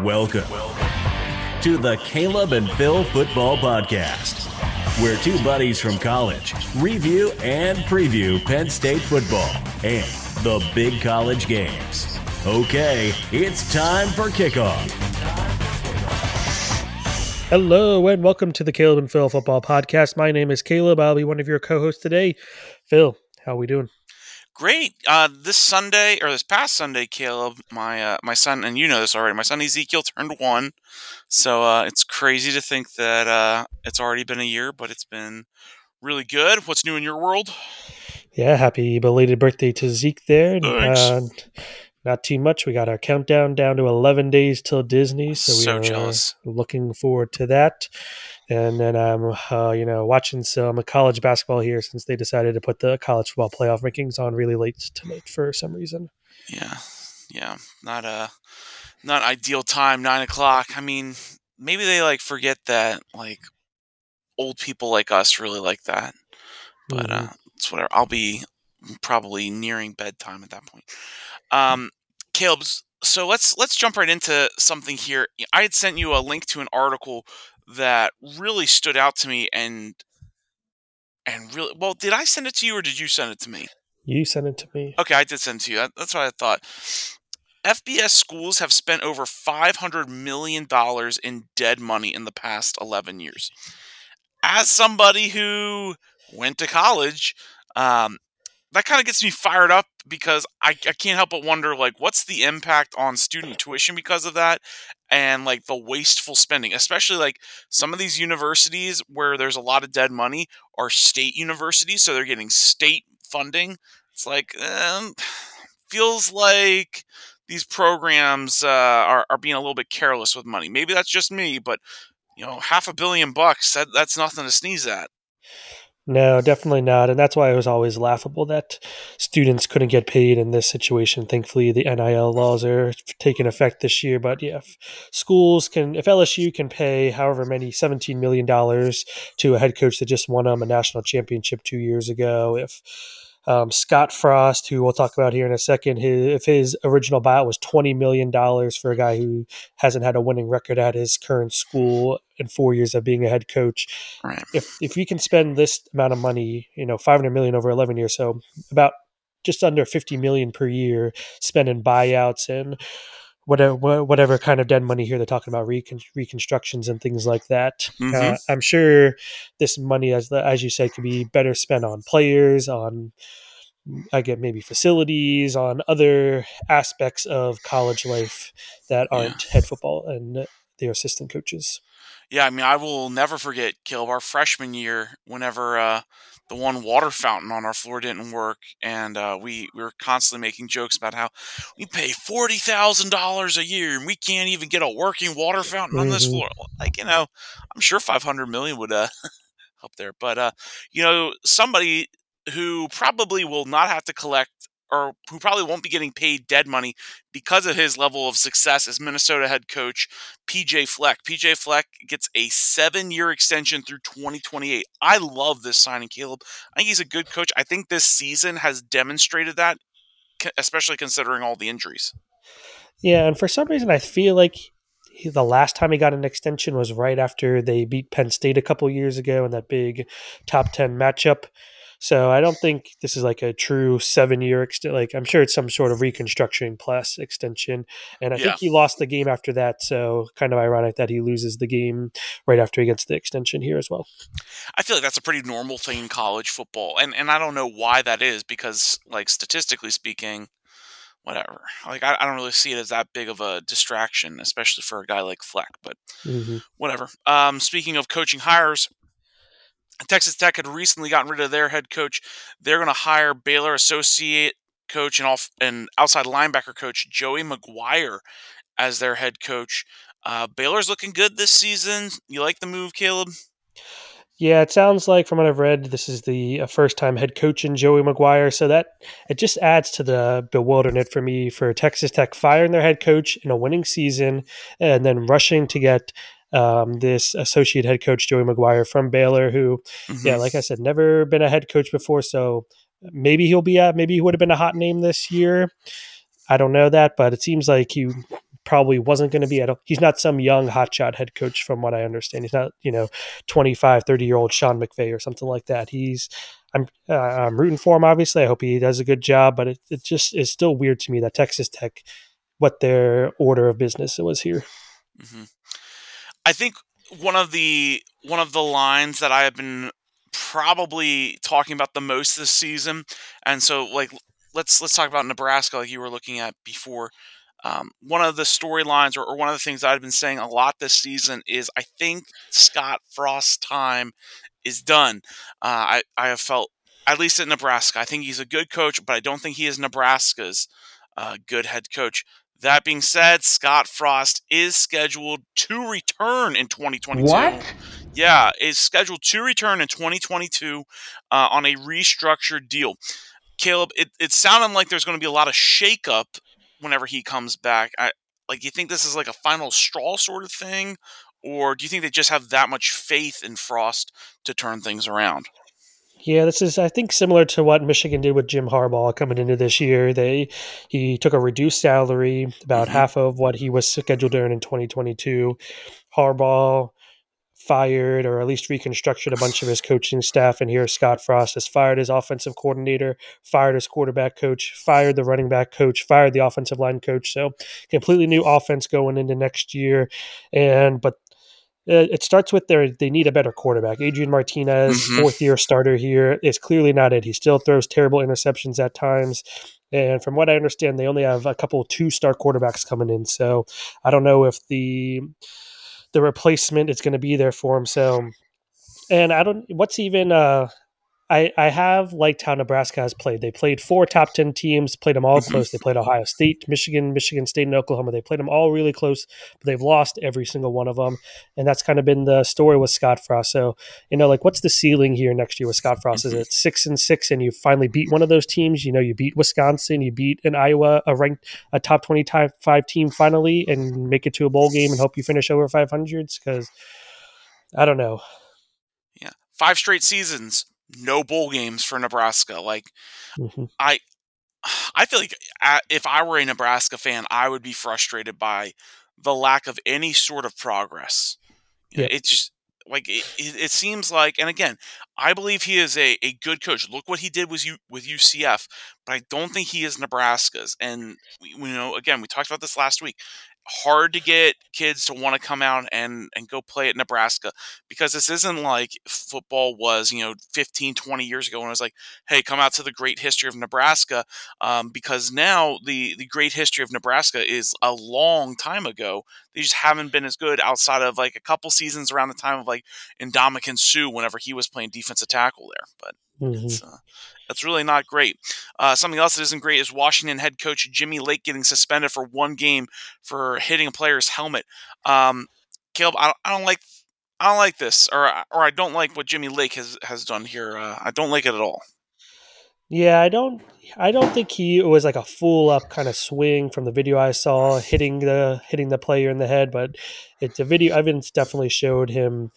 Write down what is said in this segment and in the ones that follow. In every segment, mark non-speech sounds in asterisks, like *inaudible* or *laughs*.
Welcome to the Caleb and Phil Football Podcast, where two buddies from college review and preview Penn State football and the big college games. Okay, it's time for kickoff. Hello and welcome to the Caleb and Phil Football Podcast. My name is Caleb. I'll be one of your co-hosts today. Phil, how are we doing? Great. Uh, this Sunday or this past Sunday, Caleb, my uh, my son, and you know this already. My son Ezekiel turned one, so uh, it's crazy to think that uh, it's already been a year, but it's been really good. What's new in your world? Yeah, happy belated birthday to Zeke there. Uh, not too much. We got our countdown down to 11 days till Disney, so we So are jealous. looking forward to that. And then I'm, uh, you know, watching some college basketball here since they decided to put the college football playoff rankings on really late tonight for some reason. Yeah, yeah. Not a not ideal time. Nine o'clock. I mean, maybe they like forget that like old people like us really like that. But Mhm. uh, it's whatever. I'll be probably nearing bedtime at that point. Um, Caleb's. So let's let's jump right into something here. I had sent you a link to an article that really stood out to me, and and really well. Did I send it to you or did you send it to me? You sent it to me. Okay, I did send it to you. That's what I thought. FBS schools have spent over $500 million in dead money in the past 11 years. As somebody who went to college, um, that kind of gets me fired up because I, I can't help but wonder, like, what's the impact on student tuition because of that? And, like, the wasteful spending, especially, like, some of these universities where there's a lot of dead money are state universities, so they're getting state funding. It's like, um, feels like these programs uh, are, are being a little bit careless with money. Maybe that's just me, but you know, half a billion bucks, that, that's nothing to sneeze at. No, definitely not. And that's why it was always laughable that students couldn't get paid in this situation. Thankfully, the NIL laws are taking effect this year. But yeah, if schools can, if LSU can pay however many, $17 million to a head coach that just won them a national championship two years ago, if um, Scott Frost, who we'll talk about here in a second, his, if his original buyout was $20 million for a guy who hasn't had a winning record at his current school in four years of being a head coach, Right. if if we can spend this amount of money, you know, 500 million over 11 years, so about just under 50 million per year spent in buyouts and whatever whatever kind of dead money here they're talking about recon, reconstructions and things like that. Uh, Mhm. I'm sure this money, as the, as you said, could be better spent on players, on I get maybe facilities, on other aspects of college life that aren't head football and their assistant coaches. Yeah, I mean, I will never forget, Caleb, our freshman year, whenever uh, the one water fountain on our floor didn't work, and uh, we, we were constantly making jokes about how we pay $40,000 a year and we can't even get a working water fountain on this Mhm. floor. Like, you know, I'm sure 500 million would uh, *laughs* help there. But, uh, you know, somebody who probably will not have to collect or who probably won't be getting paid dead money because of his level of success as Minnesota head coach PJ Fleck. PJ Fleck gets a seven year extension through 2028. I love this signing, Caleb. I think he's a good coach. I think this season has demonstrated that, especially considering all the injuries. Yeah, and for some reason, I feel like he, the last time he got an extension was right after they beat Penn State a couple years ago in that big top 10 matchup. So I don't think this is like a true seven year extension. Like, I'm sure it's some sort of reconstruction plus extension. And I Yeah. think he lost the game after that. So kind of ironic that he loses the game right after he gets the extension here as well. I feel like that's a pretty normal thing in college football. And and I don't know why that is because like statistically speaking, whatever. Like I, I don't really see it as that big of a distraction, especially for a guy like Fleck, but hmm whatever. Um, speaking of coaching hires, Texas Tech had recently gotten rid of their head coach. They're going to hire Baylor associate coach and off and outside linebacker coach Joey McGuire as their head coach. Uh, Baylor's looking good this season. You like the move, Caleb? Yeah, it sounds like from what I've read, this is the uh, first time head coach in Joey McGuire. So that it just adds to the bewilderment for me for Texas Tech firing their head coach in a winning season and then rushing to get um, this associate head coach Joey McGuire from Baylor, who, Mhm. yeah, like I said, never been a head coach before. So maybe he'll be a maybe he would have been a hot name this year. I don't know that, but it seems like he probably wasn't going to be at. all. He's not some young hotshot head coach, from what I understand. He's not you know 25, 30 year old Sean McVay or something like that. He's I'm uh, I'm rooting for him. Obviously, I hope he does a good job. But it, it just is still weird to me that Texas Tech, what their order of business was here. Mm-hmm. I think one of the one of the lines that I have been probably talking about the most this season, and so like let's let's talk about Nebraska, like you were looking at before. Um, one of the storylines, or, or, one of the things I've been saying a lot this season, is I think Scott Frost's time is done. Uh, I I have felt at least at Nebraska, I think he's a good coach, but I don't think he is Nebraska's uh, good head coach. That being said, Scott Frost is scheduled to return in 2022. What? Yeah, is scheduled to return in 2022 uh, on a restructured deal. Caleb, it, it sounded like there's going to be a lot of shakeup whenever he comes back. I, like, you think this is like a final straw sort of thing, or do you think they just have that much faith in Frost to turn things around? Yeah, this is I think similar to what Michigan did with Jim Harbaugh coming into this year. They he took a reduced salary, about mm-hmm. half of what he was scheduled to earn in 2022. Harbaugh fired or at least reconstructed a bunch of his *sighs* coaching staff and here Scott Frost has fired his offensive coordinator, fired his quarterback coach, fired the running back coach, fired the offensive line coach. So completely new offense going into next year. And but it starts with their they need a better quarterback. Adrian Martinez, mm-hmm. fourth year starter here, is clearly not it. He still throws terrible interceptions at times. And from what I understand, they only have a couple two star quarterbacks coming in. So I don't know if the the replacement is going to be there for him. So and I don't what's even uh I, I have liked how Nebraska has played. They played four top 10 teams, played them all mm-hmm. close. They played Ohio State, Michigan, Michigan State, and Oklahoma. They played them all really close, but they've lost every single one of them. And that's kind of been the story with Scott Frost. So, you know, like what's the ceiling here next year with Scott Frost? Is mm-hmm. it six and six and you finally beat one of those teams? You know, you beat Wisconsin, you beat an Iowa, a ranked, a top 25 team finally, and make it to a bowl game and hope you finish over 500s? Because I don't know. Yeah. Five straight seasons no bowl games for Nebraska. Like mm-hmm. I I feel like uh, if I were a Nebraska fan, I would be frustrated by the lack of any sort of progress. Yeah. It's just like it, it, seems like, and again, I believe he is a, a good coach. Look what he did with you with UCF, but I don't think he is Nebraska's. And we, we know again, we talked about this last week hard to get kids to want to come out and, and go play at Nebraska because this isn't like football was, you know, 15, 20 years ago when it was like, hey, come out to the great history of Nebraska. Um, because now the, the great history of Nebraska is a long time ago. They just haven't been as good outside of like a couple seasons around the time of like Ndamukong Suh whenever he was playing defensive tackle there. But mm-hmm. it's, uh, that's really not great. Uh, something else that isn't great is Washington head coach Jimmy Lake getting suspended for one game for hitting a player's helmet. Um, Caleb, I don't, I don't, like. I don't like this, or or I don't like what Jimmy Lake has has done here. Uh, I don't like it at all. Yeah, I don't. I don't think he was like a full up kind of swing from the video I saw, hitting the hitting the player in the head. But it's a video evidence definitely showed him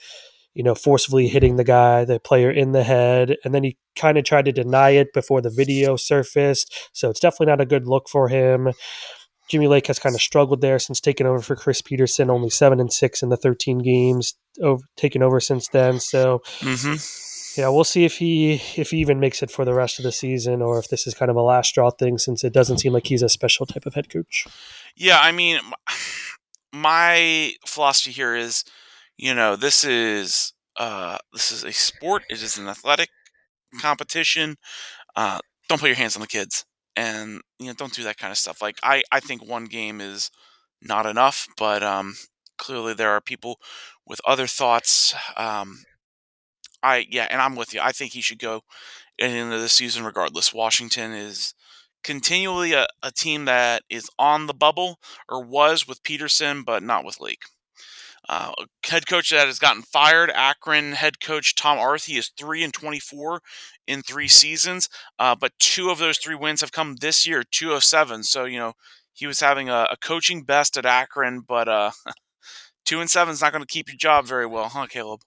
you know, forcefully hitting the guy, the player in the head. And then he kind of tried to deny it before the video surfaced. So it's definitely not a good look for him. Jimmy Lake has kind of struggled there since taking over for Chris Petersen, only seven and six in the 13 games over, taken over since then. So, mm-hmm. yeah, we'll see if he if he even makes it for the rest of the season, or if this is kind of a last straw thing, since it doesn't seem like he's a special type of head coach. Yeah, I mean, *sighs* my philosophy here is you know, this is uh, this is a sport. It is an athletic competition. Uh, don't put your hands on the kids, and you know, don't do that kind of stuff. Like I, I think one game is not enough, but um, clearly there are people with other thoughts. Um, I yeah, and I'm with you. I think he should go into the season regardless. Washington is continually a, a team that is on the bubble or was with Petersen, but not with Lake. Uh, head coach that has gotten fired, Akron head coach Tom Arthey is three and twenty-four in three seasons, uh, but two of those three wins have come this year, two of seven. So you know he was having a, a coaching best at Akron, but uh, *laughs* two and seven is not going to keep your job very well, huh, Caleb?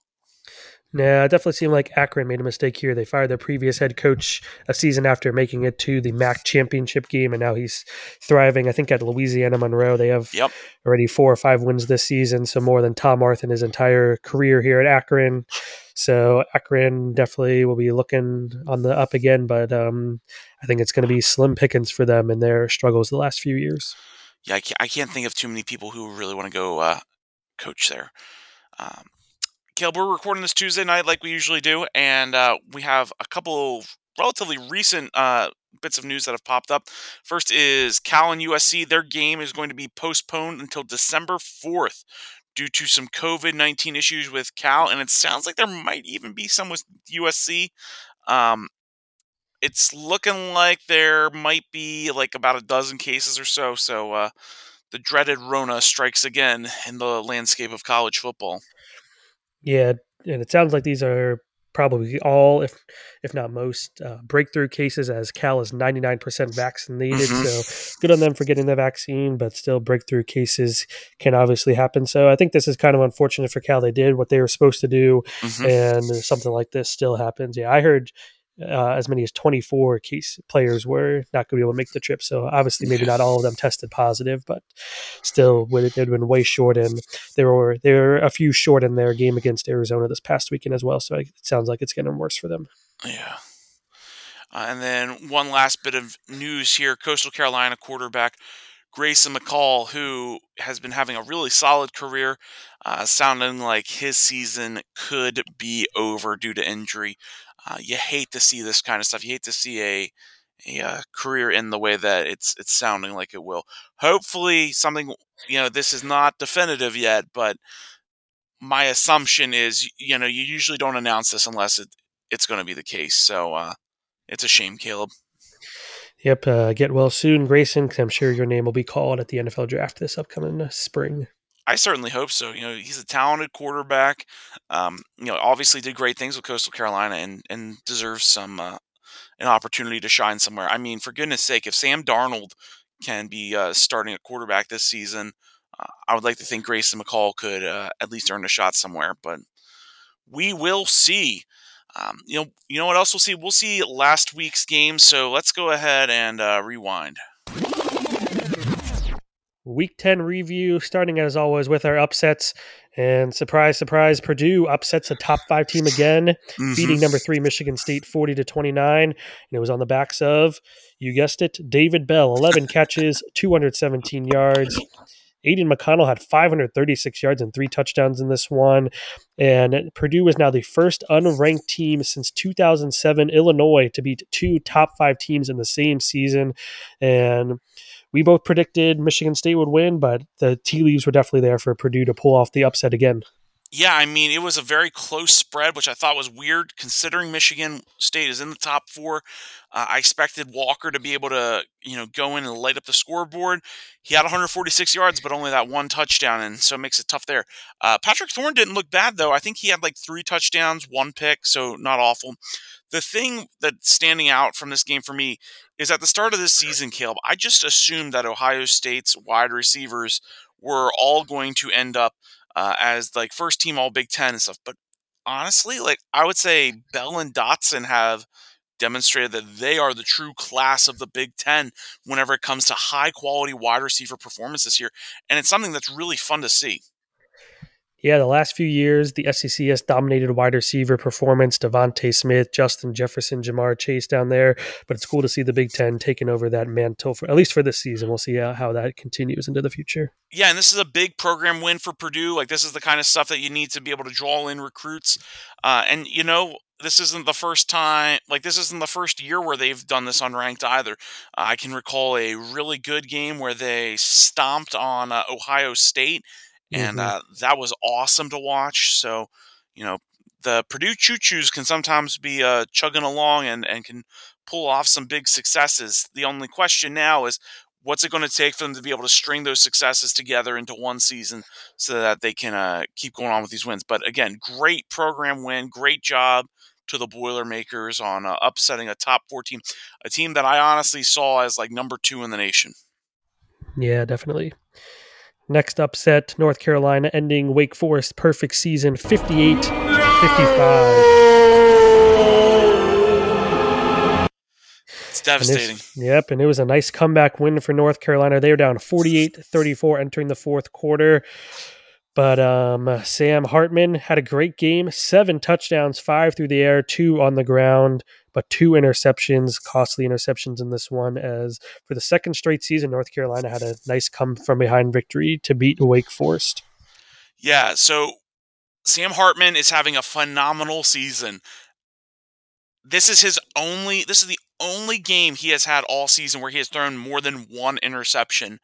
Yeah, it definitely seemed like Akron made a mistake here. They fired their previous head coach a season after making it to the MAC championship game, and now he's thriving. I think at Louisiana Monroe, they have Yep. already four or five wins this season, so more than Tom Arth in his entire career here at Akron. So Akron definitely will be looking on the up again, but um, I think it's going to be slim pickings for them in their struggles the last few years. Yeah, I can't, I can't think of too many people who really want to go uh, coach there. Um, Caleb, we're recording this Tuesday night like we usually do, and uh, we have a couple relatively recent uh, bits of news that have popped up. First is Cal and USC. Their game is going to be postponed until December 4th due to some COVID 19 issues with Cal, and it sounds like there might even be some with USC. Um, it's looking like there might be like about a dozen cases or so. So uh, the dreaded Rona strikes again in the landscape of college football. Yeah, and it sounds like these are probably all, if if not most, uh, breakthrough cases. As Cal is ninety nine percent vaccinated, Mhm. so good on them for getting the vaccine. But still, breakthrough cases can obviously happen. So I think this is kind of unfortunate for Cal. They did what they were supposed to do, Mhm. and something like this still happens. Yeah, I heard. Uh, as many as 24 case players were not going to be able to make the trip. So obviously, maybe not all of them tested positive, but still, had been way short. And there were there were a few short in their game against Arizona this past weekend as well. So it sounds like it's getting worse for them. Yeah. Uh, and then one last bit of news here Coastal Carolina quarterback Grayson McCall, who has been having a really solid career, uh, sounding like his season could be over due to injury. Uh, you hate to see this kind of stuff. You hate to see a, a uh, career in the way that it's it's sounding like it will. Hopefully, something you know this is not definitive yet, but my assumption is you know you usually don't announce this unless it, it's going to be the case. So uh, it's a shame, Caleb. Yep. Uh, get well soon, Grayson, because I'm sure your name will be called at the NFL draft this upcoming uh, spring. I certainly hope so. You know, he's a talented quarterback. Um, you know, obviously did great things with Coastal Carolina and and deserves some uh, an opportunity to shine somewhere. I mean, for goodness sake, if Sam Darnold can be uh, starting a quarterback this season, uh, I would like to think Grayson McCall could uh, at least earn a shot somewhere. But we will see. Um, you know, you know what else we'll see? We'll see last week's game. So let's go ahead and uh, rewind. Week 10 review, starting as always with our upsets. And surprise, surprise, Purdue upsets a top five team again, *laughs* Mhm. beating number three Michigan State 40 to 29. And it was on the backs of, you guessed it, David Bell, 11 catches, 217 yards. Aidan O'Connell had 536 yards and three touchdowns in this one. And Purdue is now the first unranked team since 2007 Illinois to beat two top five teams in the same season. And we both predicted Michigan State would win, but the tea leaves were definitely there for Purdue to pull off the upset again. Yeah, I mean, it was a very close spread, which I thought was weird considering Michigan State is in the top four. Uh, I expected Walker to be able to, you know, go in and light up the scoreboard. He had 146 yards, but only that one touchdown, and so it makes it tough there. Uh, Patrick Thorne didn't look bad, though. I think he had like three touchdowns, one pick, so not awful. The thing that's standing out from this game for me is at the start of this season, Caleb, I just assumed that Ohio State's wide receivers were all going to end up uh, as like first team all Big Ten and stuff. But honestly, like I would say Bell and Dotson have demonstrated that they are the true class of the Big Ten whenever it comes to high quality wide receiver performance this year. And it's something that's really fun to see. Yeah, the last few years, the SEC has dominated wide receiver performance. DeVonta Smith, Justin Jefferson, Ja'Marr Chase down there. But it's cool to see the Big Ten taking over that mantle, for, at least for this season. We'll see how, how that continues into the future. Yeah, and this is a big program win for Purdue. Like this is the kind of stuff that you need to be able to draw in recruits. Uh, and you know, this isn't the first time. Like this isn't the first year where they've done this unranked either. Uh, I can recall a really good game where they stomped on uh, Ohio State, and Mhm. uh, that was awesome to watch. So, you know, the Purdue Choo Choos can sometimes be uh, chugging along and, and can pull off some big successes. The only question now is what's it going to take for them to be able to string those successes together into one season so that they can uh, keep going on with these wins. But again, great program win, great job to the Boilermakers on uh, upsetting a top four team, a team that I honestly saw as like number two in the nation. Yeah, definitely. Next upset, North Carolina ending Wake Forest perfect season 58 55. It's devastating. And yep, and it was a nice comeback win for North Carolina. They were down 48-34 entering the fourth quarter. But um, Sam Hartman had a great game, seven touchdowns, five through the air, two on the ground, but two interceptions, costly interceptions in this one. As for the second straight season, North Carolina had a nice come from behind victory to beat Wake Forest. Yeah, so Sam Hartman is having a phenomenal season. This is his only this is the only game he has had all season where he has thrown more than one interception.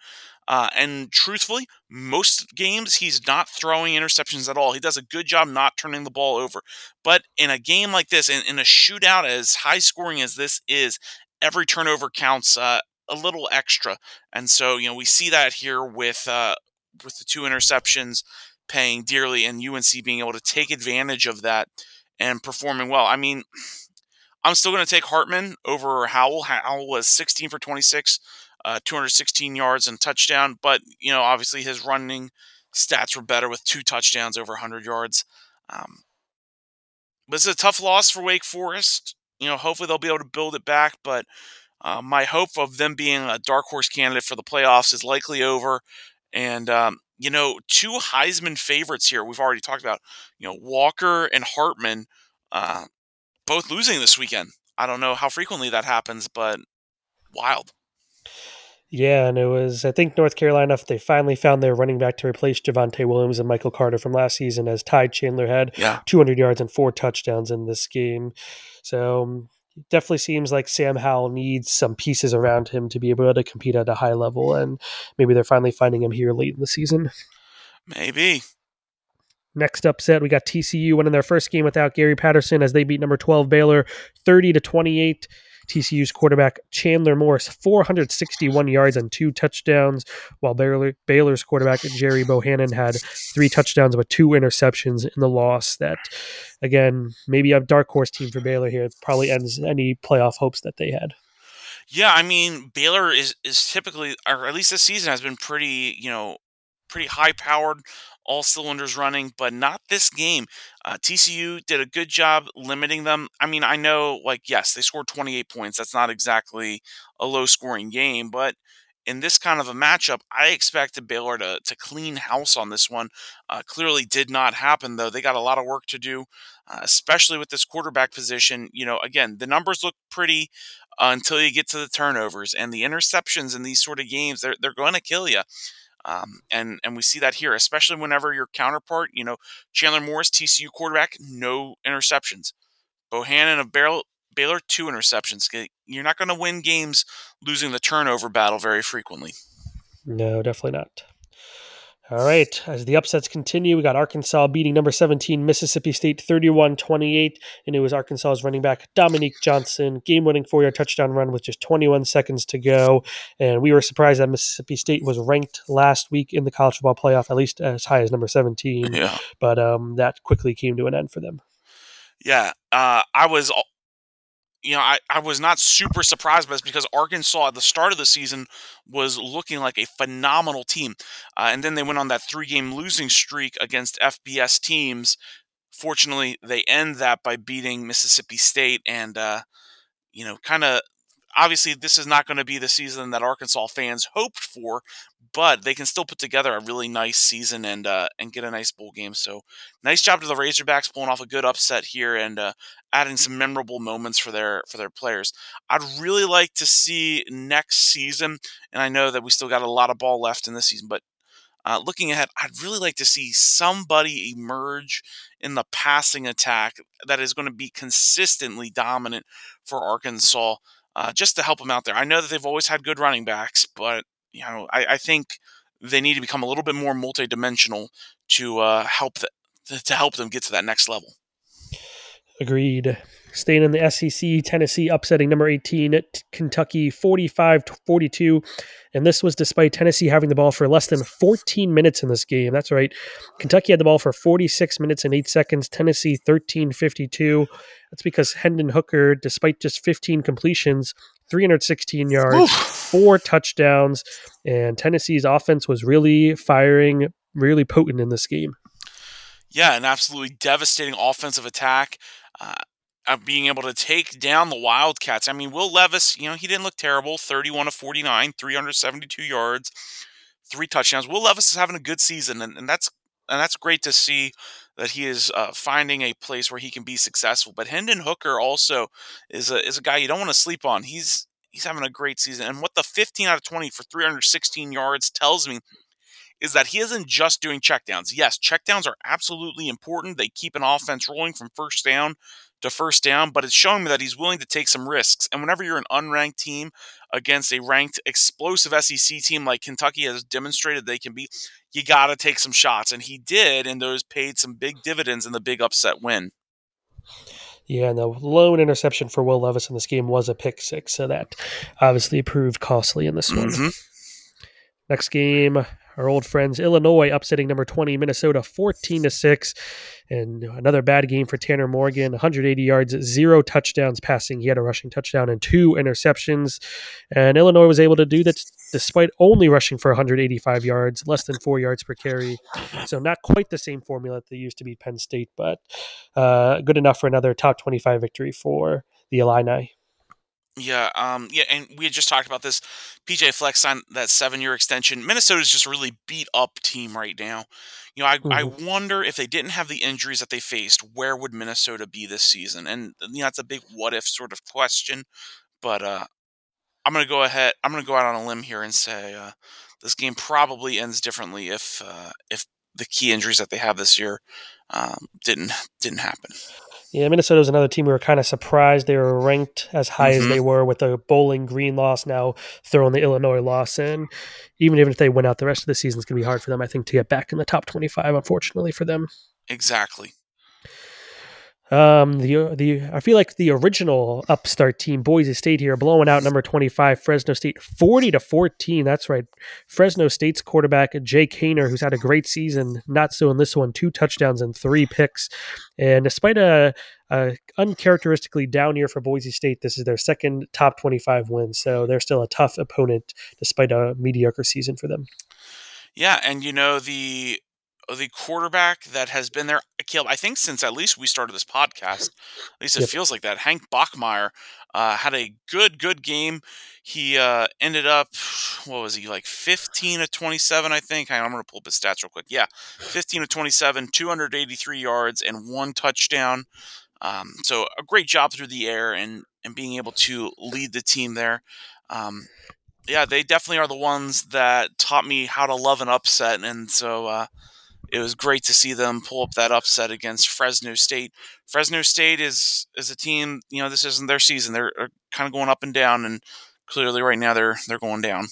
Uh, and truthfully, most games he's not throwing interceptions at all. He does a good job not turning the ball over. But in a game like this, in, in a shootout as high scoring as this is, every turnover counts uh, a little extra. And so, you know, we see that here with uh, with the two interceptions paying dearly and UNC being able to take advantage of that and performing well. I mean, I'm still going to take Hartman over Howell. Howell was 16 for 26 uh, 216 yards and touchdown. But you know, obviously his running stats were better with two touchdowns over 100 yards. Um, but it's a tough loss for Wake Forest. You know, hopefully they'll be able to build it back. But uh, my hope of them being a dark horse candidate for the playoffs is likely over. And um, you know, two Heisman favorites here. We've already talked about. You know, Walker and Hartman, uh, both losing this weekend. I don't know how frequently that happens, but wild. Yeah, and it was I think North Carolina they finally found their running back to replace Javonte Williams and Michael Carter from last season as Ty Chandler had yeah. 200 yards and four touchdowns in this game. So um, definitely seems like Sam Howell needs some pieces around him to be able to compete at a high level, and maybe they're finally finding him here late in the season. Maybe. Next upset, we got TCU winning their first game without Gary Patterson as they beat number 12 Baylor 30 to 28. TCU's quarterback Chandler Morris, 461 yards and two touchdowns, while Baylor, Baylor's quarterback Gerry Bohanon had three touchdowns but two interceptions in the loss. That, again, maybe a dark horse team for Baylor here. It probably ends any playoff hopes that they had. Yeah, I mean Baylor is is typically, or at least this season, has been pretty, you know, pretty high powered all cylinders running, but not this game. Uh, TCU did a good job limiting them. I mean, I know, like, yes, they scored 28 points. That's not exactly a low scoring game, but in this kind of a matchup, I expected Baylor to, to clean house on this one. Uh, clearly did not happen, though. They got a lot of work to do, uh, especially with this quarterback position. You know, again, the numbers look pretty uh, until you get to the turnovers and the interceptions in these sort of games. They're, they're going to kill you. Um, and and we see that here, especially whenever your counterpart, you know, Chandler Morris, TCU quarterback, no interceptions. Bohanon of Baylor, Baylor, two interceptions. You're not going to win games losing the turnover battle very frequently. No, definitely not. All right, as the upsets continue, we got Arkansas beating number 17 Mississippi State 31-28, and it was Arkansas's running back Dominique Johnson, game-winning four-yard touchdown run with just 21 seconds to go. And we were surprised that Mississippi State was ranked last week in the college football playoff, at least as high as number 17. Yeah. But um, that quickly came to an end for them. Yeah, uh, I was you know, I, I was not super surprised by this because Arkansas at the start of the season was looking like a phenomenal team. Uh, and then they went on that three game losing streak against FBS teams. Fortunately, they end that by beating Mississippi State and, uh, you know, kind of obviously this is not going to be the season that Arkansas fans hoped for, but they can still put together a really nice season and uh, and get a nice bowl game. So nice job to the Razorbacks pulling off a good upset here and uh, adding some memorable moments for their for their players. I'd really like to see next season, and I know that we still got a lot of ball left in this season, but uh, looking ahead, I'd really like to see somebody emerge in the passing attack that is going to be consistently dominant for Arkansas uh, just to help them out there. I know that they've always had good running backs, but you know, I, I think they need to become a little bit more multidimensional to uh, help the, to help them get to that next level. Agreed. Staying in the SEC, Tennessee upsetting number 18 at Kentucky 45 to 42. And this was despite Tennessee having the ball for less than 14 minutes in this game. That's right. Kentucky had the ball for 46 minutes and 8 seconds. Tennessee 13 52. That's because Hendon Hooker, despite just 15 completions, 316 yards, Oof. four touchdowns, and Tennessee's offense was really firing, really potent in this game. Yeah, an absolutely devastating offensive attack. Uh, uh, being able to take down the Wildcats. I mean, Will Levis, you know, he didn't look terrible 31 of 49, 372 yards, three touchdowns. Will Levis is having a good season, and, and that's and that's great to see that he is uh, finding a place where he can be successful. But Hendon Hooker also is a is a guy you don't want to sleep on. He's he's having a great season, and what the 15 out of 20 for 316 yards tells me is that he isn't just doing checkdowns. Yes, checkdowns are absolutely important. They keep an offense rolling from first down to first down, but it's showing me that he's willing to take some risks. And whenever you're an unranked team against a ranked explosive SEC team like Kentucky has demonstrated they can be, you got to take some shots. And he did, and those paid some big dividends in the big upset win. Yeah, and the lone interception for Will Levis in this game was a pick six, so that obviously proved costly in this mm-hmm. one. Next game, our old friends Illinois upsetting number 20 Minnesota 14 to 6 and another bad game for Tanner Morgan 180 yards zero touchdowns passing. He had a rushing touchdown and two interceptions and Illinois was able to do that despite only rushing for 185 yards less than 4 yards per carry. So not quite the same formula that they used to beat Penn State but uh, good enough for another top 25 victory for the Illini yeah, um, yeah, and we had just talked about this. PJ Fleck signed that seven-year extension. Minnesota's just a really beat up team right now. You know, I, mm-hmm. I wonder if they didn't have the injuries that they faced, where would Minnesota be this season? And you know, that's a big what if sort of question. But uh, I'm gonna go ahead. I'm gonna go out on a limb here and say uh, this game probably ends differently if uh, if the key injuries that they have this year um, didn't didn't happen. Yeah, Minnesota was another team we were kind of surprised they were ranked as high mm-hmm. as they were with the Bowling Green loss. Now throwing the Illinois loss in, even if they win out the rest of the season, it's going to be hard for them. I think to get back in the top twenty-five. Unfortunately for them. Exactly. Um, the the I feel like the original upstart team, Boise State here, blowing out number twenty five, Fresno State, forty to fourteen. That's right. Fresno State's quarterback Jake Haener, who's had a great season, not so in this one, two touchdowns and three picks. And despite a, a uncharacteristically down year for Boise State, this is their second top twenty five win. So they're still a tough opponent despite a mediocre season for them. Yeah, and you know the the quarterback that has been there, Caleb, I think since at least we started this podcast. At least it yep. feels like that. Hank Bachmeier uh, had a good, good game. He uh, ended up, what was he, like 15 to 27, I think. I'm going to pull up his stats real quick. Yeah, 15 to 27, 283 yards, and one touchdown. Um, so a great job through the air and, and being able to lead the team there. Um, yeah, they definitely are the ones that taught me how to love an upset. And so, uh, it was great to see them pull up that upset against Fresno State. Fresno State is is a team, you know, this isn't their season. They're kind of going up and down, and clearly right now they're they're going down.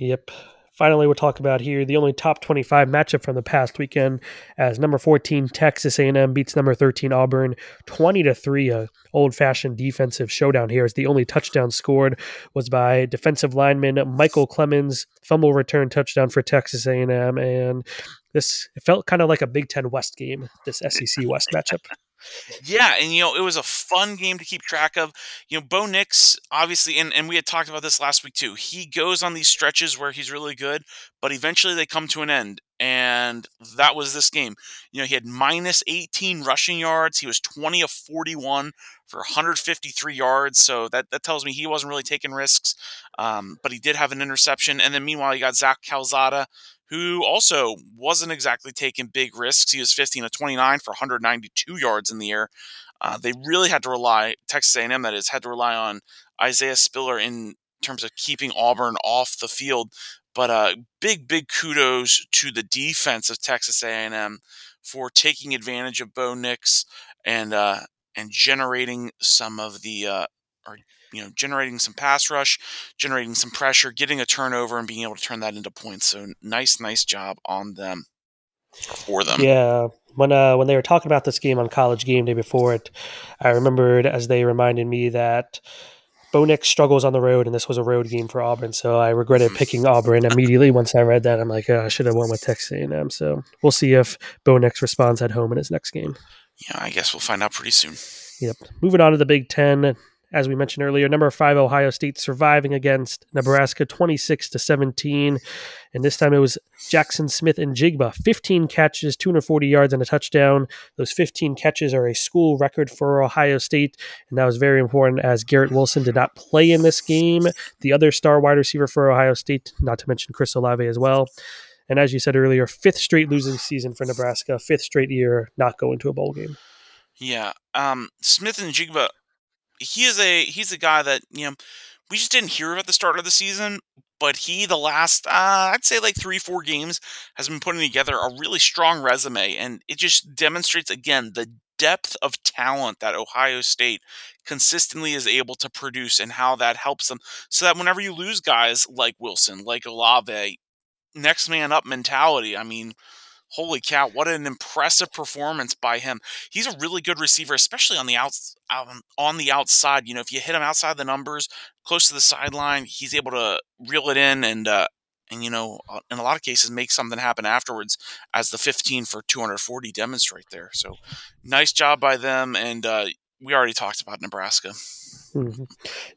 Yep. Finally, we'll talk about here the only top 25 matchup from the past weekend as number 14 Texas A&M beats number 13 Auburn 20 to 3 a old-fashioned defensive showdown here as the only touchdown scored was by defensive lineman Michael Clemons fumble return touchdown for Texas A&M and this it felt kind of like a Big 10 West game this SEC West matchup. Yeah, and you know, it was a fun game to keep track of. You know, Bo Nix, obviously, and, and we had talked about this last week too. He goes on these stretches where he's really good, but eventually they come to an end. And that was this game. You know, he had minus 18 rushing yards. He was 20 of 41 for 153 yards. So that, that tells me he wasn't really taking risks. Um, but he did have an interception. And then meanwhile, you got Zach Calzada, who also wasn't exactly taking big risks. He was 15 to 29 for 192 yards in the air. Uh, they really had to rely, Texas A&M that is, had to rely on Isaiah Spiller in terms of keeping Auburn off the field. But uh, big, big kudos to the defense of Texas A&M for taking advantage of Bo Nix and uh, and generating some of the uh, or you know, generating some pass rush, generating some pressure, getting a turnover, and being able to turn that into points. So nice, nice job on them for them. Yeah. When uh, when they were talking about this game on College Game Day before it, I remembered as they reminded me that Bo Nix struggles on the road, and this was a road game for Auburn. So I regretted picking Auburn immediately once I read that. I'm like, oh, I should have won with Texas A&M. So we'll see if Bo Nix responds at home in his next game. Yeah, I guess we'll find out pretty soon. Yep. Moving on to the Big Ten. As we mentioned earlier, number five Ohio State surviving against Nebraska 26 to 17. And this time it was Jackson Smith-Njigba, 15 catches, 240 yards, and a touchdown. Those 15 catches are a school record for Ohio State, and that was very important as Garrett Wilson did not play in this game. The other star wide receiver for Ohio State, not to mention Chris Olave as well. And as you said earlier, fifth straight losing season for Nebraska, fifth straight year not going to a bowl game. Yeah, um, Smith-Njigba, he is a he's a guy that you know we just didn't hear at the start of the season, but he the last uh, I'd say like three four games has been putting together a really strong resume, and it just demonstrates again the depth of talent that Ohio State consistently is able to produce and how that helps them so that whenever you lose guys like Wilson, like Olave, next man up mentality. I mean, holy cow, what an impressive performance by him. He's a really good receiver, especially on the outs um, on the outside. You know, if you hit him outside the numbers, close to the sideline, he's able to reel it in and uh, and you know, uh, in a lot of cases, make something happen afterwards, as the 15 for 240 demonstrate there. So, nice job by them, and uh, we already talked about Nebraska. Mm-hmm.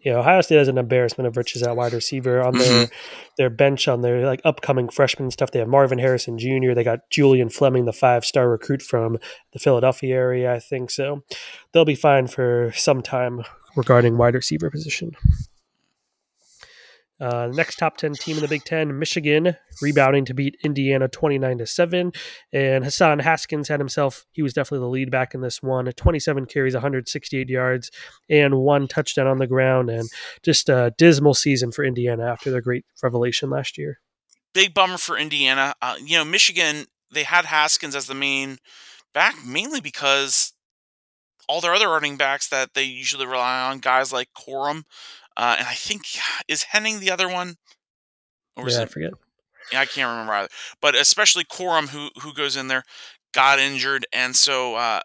Yeah, Ohio State has an embarrassment of riches at wide receiver on their mm-hmm. their bench on their like upcoming freshman stuff. They have Marvin Harrison Jr. They got Julian Fleming, the five star recruit from the Philadelphia area, I think. So they'll be fine for some time regarding wide receiver position. Uh, next top 10 team in the Big Ten, Michigan, rebounding to beat Indiana 29 to 7. And Hassan Haskins had himself, he was definitely the lead back in this one. 27 carries, 168 yards, and one touchdown on the ground. And just a dismal season for Indiana after their great revelation last year. Big bummer for Indiana. Uh, you know, Michigan, they had Haskins as the main back mainly because all their other running backs that they usually rely on, guys like Corum, uh, and I think is Henning the other one, or yeah, it, I forget. Yeah, I can't remember either. But especially Corum, who who goes in there, got injured, and so uh,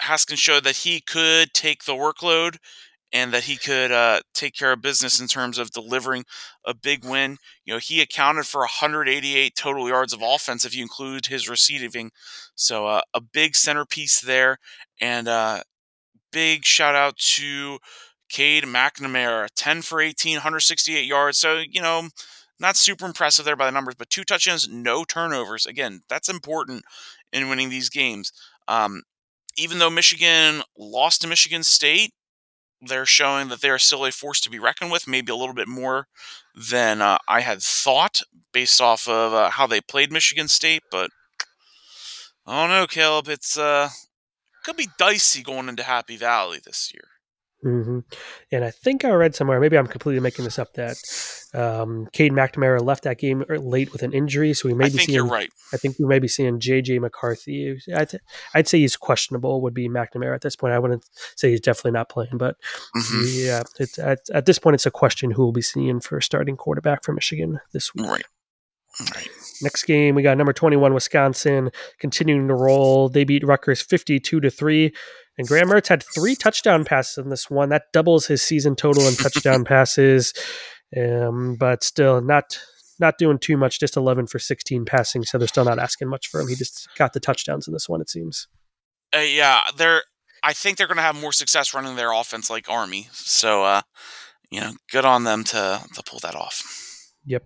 Haskins showed that he could take the workload and that he could uh, take care of business in terms of delivering a big win. You know, he accounted for 188 total yards of offense if you include his receiving. So uh, a big centerpiece there, and uh, big shout out to Cade McNamara, 10 for 18, 168 yards. So, you know, not super impressive there by the numbers, but two touchdowns, no turnovers. Again, that's important in winning these games. Um, even though Michigan lost to Michigan State, they're showing that they are still a force to be reckoned with, maybe a little bit more than uh, I had thought based off of uh, how they played Michigan State. But I don't know, Caleb. It's uh, could be dicey going into Happy Valley this year. Mm-hmm. And I think I read somewhere, maybe I'm completely making this up, that um, Cade McNamara left that game late with an injury, so we may I be think seeing. You're right. I think we may be seeing JJ McCarthy. I'd, I'd say he's questionable. Would be McNamara at this point. I wouldn't say he's definitely not playing, but mm-hmm. yeah, it's, at, at this point, it's a question who will be seeing for starting quarterback for Michigan this week. Right. Right. Next game, we got number 21 Wisconsin continuing to roll. They beat Rutgers 52 to 3. And Graham Mertz had three touchdown passes in this one. That doubles his season total in touchdown *laughs* passes. Um, but still not not doing too much, just 11 for 16 passing. So they're still not asking much for him. He just got the touchdowns in this one, it seems. Uh, yeah, they're. I think they're going to have more success running their offense like Army. So, uh, you know, good on them to to pull that off. Yep.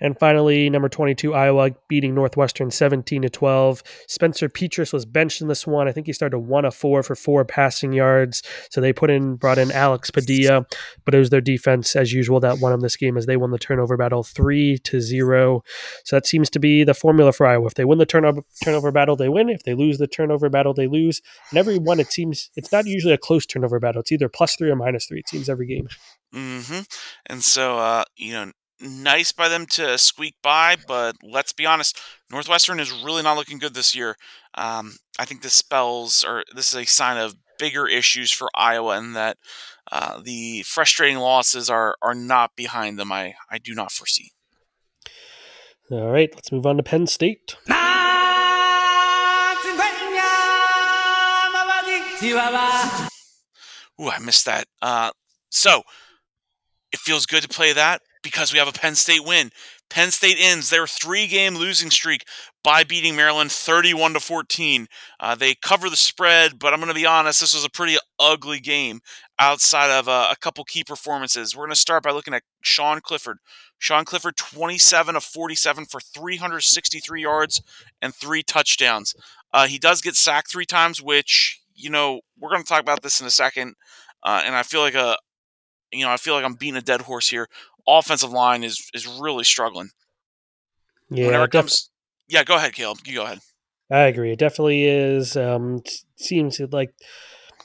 And finally, number 22, Iowa beating Northwestern 17 to 12. Spencer Petras was benched in this one. I think he started one of four for four passing yards. So they put in, brought in Alex Padilla, but it was their defense, as usual, that won them this game as they won the turnover battle three to zero. So that seems to be the formula for Iowa. If they win the turnover, turnover battle, they win. If they lose the turnover battle, they lose. And every one, it seems, it's not usually a close turnover battle. It's either plus three or minus three. It seems every game. Mm-hmm. And so, uh, you know, nice by them to squeak by, but let's be honest, Northwestern is really not looking good this year. Um, I think this spells, or this is a sign of bigger issues for Iowa, and that uh, the frustrating losses are are not behind them. I I do not foresee. All right, let's move on to Penn State. Ooh, I missed that. Uh, so it feels good to play that because we have a Penn State win. Penn State ends their three-game losing streak by beating Maryland 31 to 14. Uh, they cover the spread, but I'm going to be honest, this was a pretty ugly game outside of uh, a couple key performances. We're going to start by looking at Sean Clifford. Sean Clifford, 27 of 47 for 363 yards and three touchdowns. Uh, he does get sacked three times, which you know we're going to talk about this in a second. Uh, and I feel like a, you know, I feel like I'm beating a dead horse here. Offensive line is is really struggling. Yeah, Whenever it def- comes, yeah, go ahead, Caleb. You go ahead. I agree. It definitely is. Um, seems like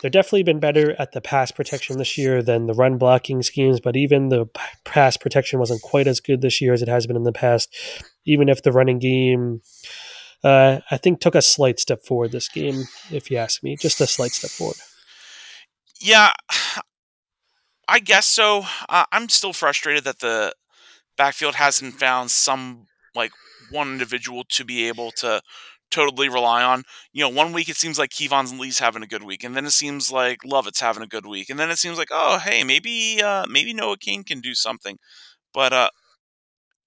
they've definitely been better at the pass protection this year than the run blocking schemes, but even the pass protection wasn't quite as good this year as it has been in the past. Even if the running game, uh, I think, took a slight step forward this game, if you ask me, just a slight step forward. Yeah, I guess so. Uh, I'm still frustrated that the backfield hasn't found some like one individual to be able to totally rely on. You know, one week it seems like Keyvone Lee's having a good week, and then it seems like Lovett's having a good week, and then it seems like oh hey maybe uh, maybe Noah Cain can do something, but uh,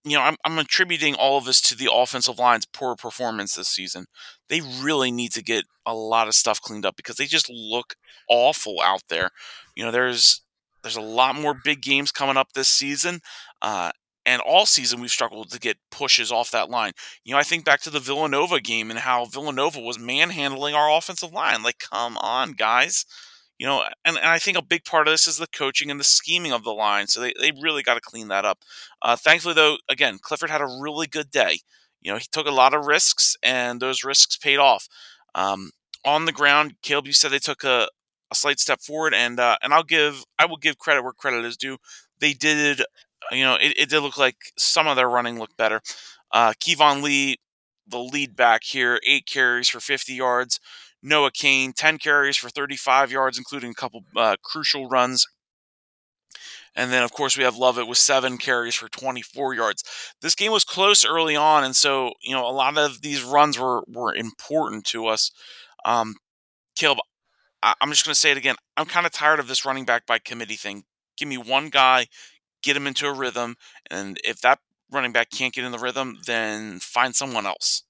you know I'm I'm attributing all of this to the offensive line's poor performance this season. They really need to get a lot of stuff cleaned up because they just look awful out there. You know, there's there's a lot more big games coming up this season. Uh, and all season we've struggled to get pushes off that line. You know, I think back to the Villanova game and how Villanova was manhandling our offensive line. Like, come on, guys. You know, and, and I think a big part of this is the coaching and the scheming of the line. So they, they really got to clean that up. Uh, thankfully, though, again, Clifford had a really good day. You know, he took a lot of risks, and those risks paid off. Um, on the ground, Caleb, you said they took a, a slight step forward, and uh, and I'll give I will give credit where credit is due. They did, you know, it, it did look like some of their running looked better. Uh, Keyvone Lee, the lead back here, eight carries for 50 yards. Noah Cain, 10 carries for 35 yards, including a couple uh, crucial runs. And then, of course, we have Lovett with seven carries for 24 yards. This game was close early on, and so you know a lot of these runs were were important to us. Um, Caleb, I, I'm just going to say it again. I'm kind of tired of this running back by committee thing. Give me one guy, get him into a rhythm, and if that running back can't get in the rhythm, then find someone else.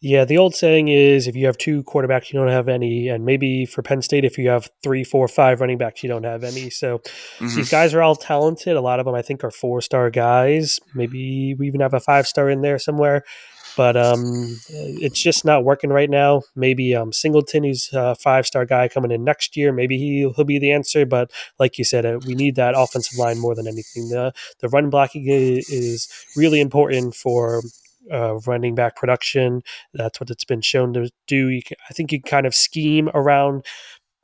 Yeah, the old saying is if you have two quarterbacks, you don't have any. And maybe for Penn State, if you have three, four, five running backs, you don't have any. So Mhm. these guys are all talented. A lot of them, I think, are four star guys. Maybe we even have a five star in there somewhere. But um, it's just not working right now. Maybe um, Singleton, who's a five star guy coming in next year, maybe he, he'll be the answer. But like you said, uh, we need that offensive line more than anything. The, the run blocking is really important for uh, running back production. That's what it's been shown to do. Can, I think you kind of scheme around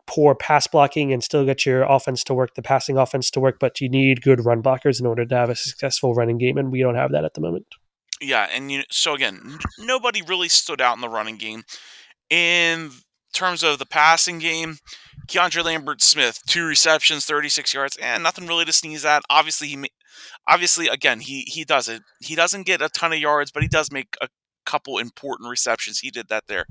poor pass blocking and still get your offense to work, the passing offense to work, but you need good run blockers in order to have a successful running game, and we don't have that at the moment. Yeah, and you so again, n- nobody really stood out in the running game. In terms of the passing game, KeAndre Lambert-Smith, two receptions, 36 yards, and nothing really to sneeze at. Obviously, he obviously again, he he does it. He doesn't get a ton of yards, but he does make a couple important receptions. He did that there.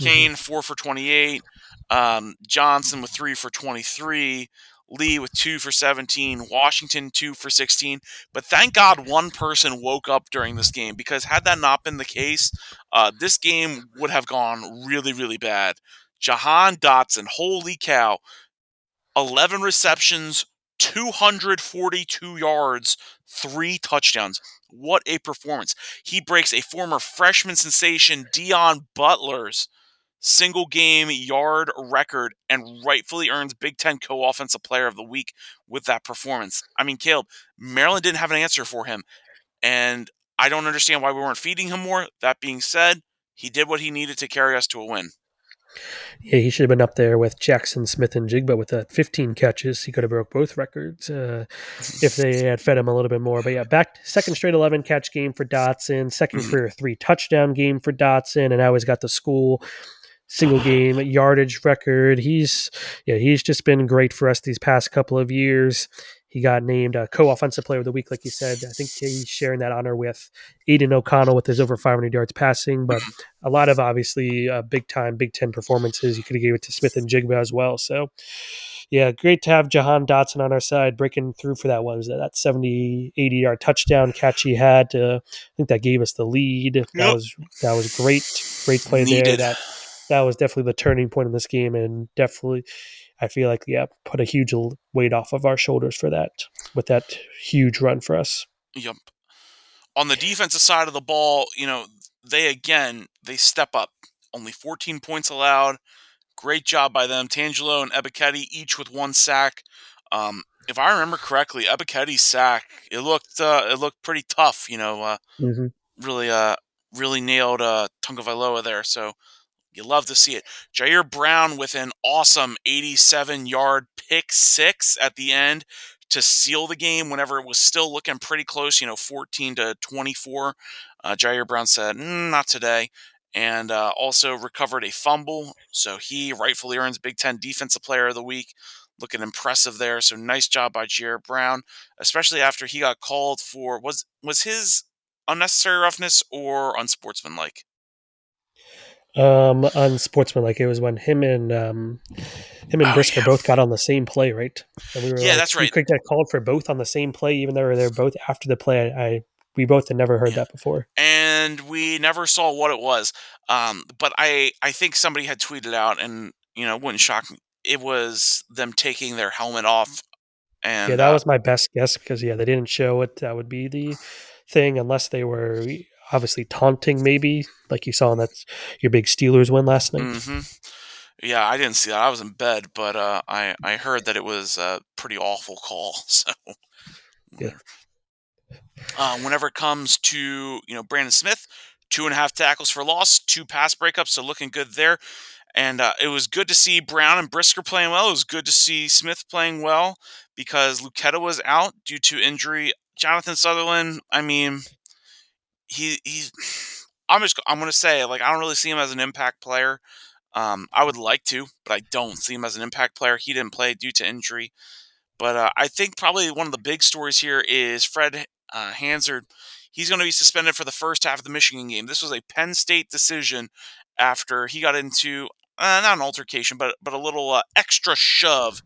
Cain, 4 for 28, um, Johnson with 3 for 23, Lee with 2 for 17, Washington 2 for 16. But thank God one person woke up during this game because had that not been the case, uh, this game would have gone really, really bad. Jahan Dotson, holy cow, 11 receptions, 242 yards, three touchdowns. What a performance. He breaks a former freshman sensation, Deon Butler's single game yard record and rightfully earns Big Ten co offensive player of the week with that performance. I mean, Caleb, Maryland didn't have an answer for him. And I don't understand why we weren't feeding him more. That being said, he did what he needed to carry us to a win. Yeah, he should have been up there with Jaxon Smith-Njigba with that 15 catches. He could have broke both records uh, *laughs* if they had fed him a little bit more. But yeah, back second straight 11 catch game for Dotson, 2nd Mhm. career three touchdown game for Dotson, and now he's got the school single *sighs* game yardage record. He's yeah, he's just been great for us these past couple of years. He got named a co-offensive player of the week, like you said. I think he's sharing that honor with Aidan O'Connell with his over 500 yards passing, but *sighs* a lot of obviously uh, big time Big Ten performances. You could have gave it to Smith-Njigba as well. So, yeah, great to have Jahan Dotson on our side breaking through for that one. Was that, that 70, 80 yard touchdown catch he had? I think that gave us the lead. That Yep. was that was great, great play there. That that was definitely the turning point in this game, and definitely, I feel like yeah, put a huge weight off of our shoulders for that with that huge run for us. Yep. On the defensive side of the ball, you know, they again they step up. Only 14 points allowed. Great job by them. Tangelo and Ebiketie each with one sack. Um, if I remember correctly, Ebiketie's sack it looked uh, it looked pretty tough. You know, uh, hmm really uh really nailed uh Tagovailoa there. So you love to see it. Ji'Ayir Brown with an awesome 87 yard pick six at the end to seal the game whenever it was still looking pretty close, you know, 14 to 24. Uh, Ji'Ayir Brown said, mm, not today. And uh, also recovered a fumble. So he rightfully earns Big Ten Defensive Player of the Week. Looking impressive there. So nice job by Ji'Ayir Brown, especially after he got called for was was his unnecessary roughness or unsportsmanlike? Um, unsportsmanlike. It was when him and um, him and Oh, Brisker yeah. both got on the same play, right? And we were Yeah, like, that's we right. could get called for both on the same play, even though they're both after the play. I, I we both had never heard Yeah. that before. and we never saw what it was. Um, but I I think somebody had tweeted out, and you know, wouldn't shock me. It was them taking their helmet off, and yeah, that uh, was my best guess because yeah, they didn't show what that would be the thing unless they were obviously taunting, maybe like you saw in that your big Steelers win last night. hmm Yeah, I didn't see that. I was in bed, but uh, I I heard that it was a pretty awful call. *laughs* So, Yeah. uh, whenever it comes to you know Brandon Smith, two and a half tackles for loss, two pass breakups, so looking good there. And uh, it was good to see Brown and Brisker playing well. It was good to see Smith playing well because Luketa was out due to injury. Jonathan Sutherland, I mean, he he's. I'm just I'm gonna say like I don't really see him as an impact player. Um, I would like to, but I don't see him as an impact player. He didn't play due to injury. But uh, I think probably one of the big stories here is Fred uh, Hansard. He's going to be suspended for the first half of the Michigan game. This was a Penn State decision after he got into uh, not an altercation, but but a little uh, extra shove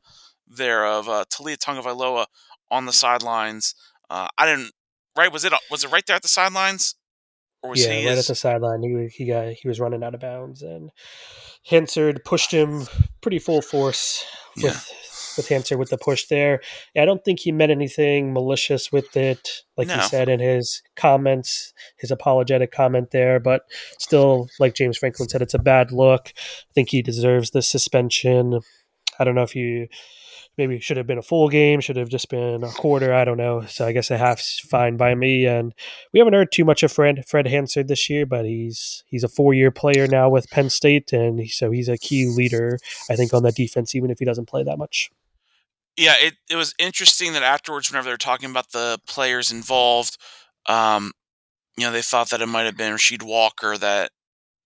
there of uh, Taulia Tagovailoa on the sidelines. Uh, I didn't. Right? Was it was it right there at the sidelines? Or was yeah, he right is- at the sideline, he he got he was running out of bounds, and Hansard pushed him pretty full force with Yeah. with Hansard with the push there. I don't think he meant anything malicious with it, like No. he said in his comments, his apologetic comment there. But still, like James Franklin said, it's a bad look. I think he deserves the suspension. I don't know if you maybe should have been a full game, should have just been a quarter. I don't know. So I guess a half's fine by me. And we haven't heard too much of Fred Fred Hansard this year, but he's he's a four year player now with Penn State, and so he's a key leader, I think, on that defense, even if he doesn't play that much. yeah, it, it was interesting that afterwards, whenever they were talking about the players involved, um, you know, they thought that it might have been Rasheed Walker that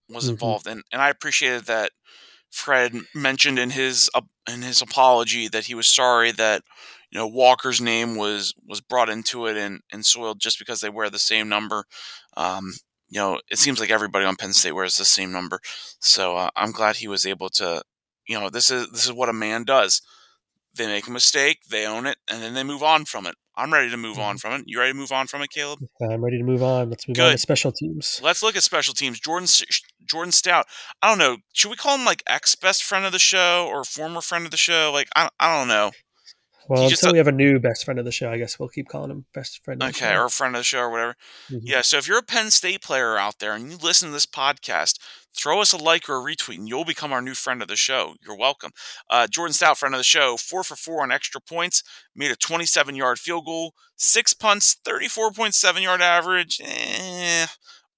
was Mhm. involved, and and I appreciated that Fred mentioned in his uh, in his apology that he was sorry that you know Walker's name was was brought into it and and soiled just because they wear the same number. Um, you know, it seems like everybody on Penn State wears the same number, so uh, I'm glad he was able to. You know, this is this is what a man does they make a mistake, they own it, and then they move on from it. I'm ready to move on from it. You ready to move on from it, Caleb? I'm ready to move on. Let's move on to special teams. Let's look at special teams. Jordan Jordan Stout. I don't know. Should we call him like ex best friend of the show or former friend of the show? Like I, I don't know. Well, He until a- we have a new best friend of the show, I guess we'll keep calling him best friend. Of the Okay, or friend of the show or whatever. Mhm. Yeah. So if you're a Penn State player out there and you listen to this podcast, throw us a like or a retweet, and you'll become our new friend of the show. You're welcome. Uh, Jordan Stout, friend of the show, four for four on extra points, made a 27 yard field goal, six punts, 34.7 yard average. Eh,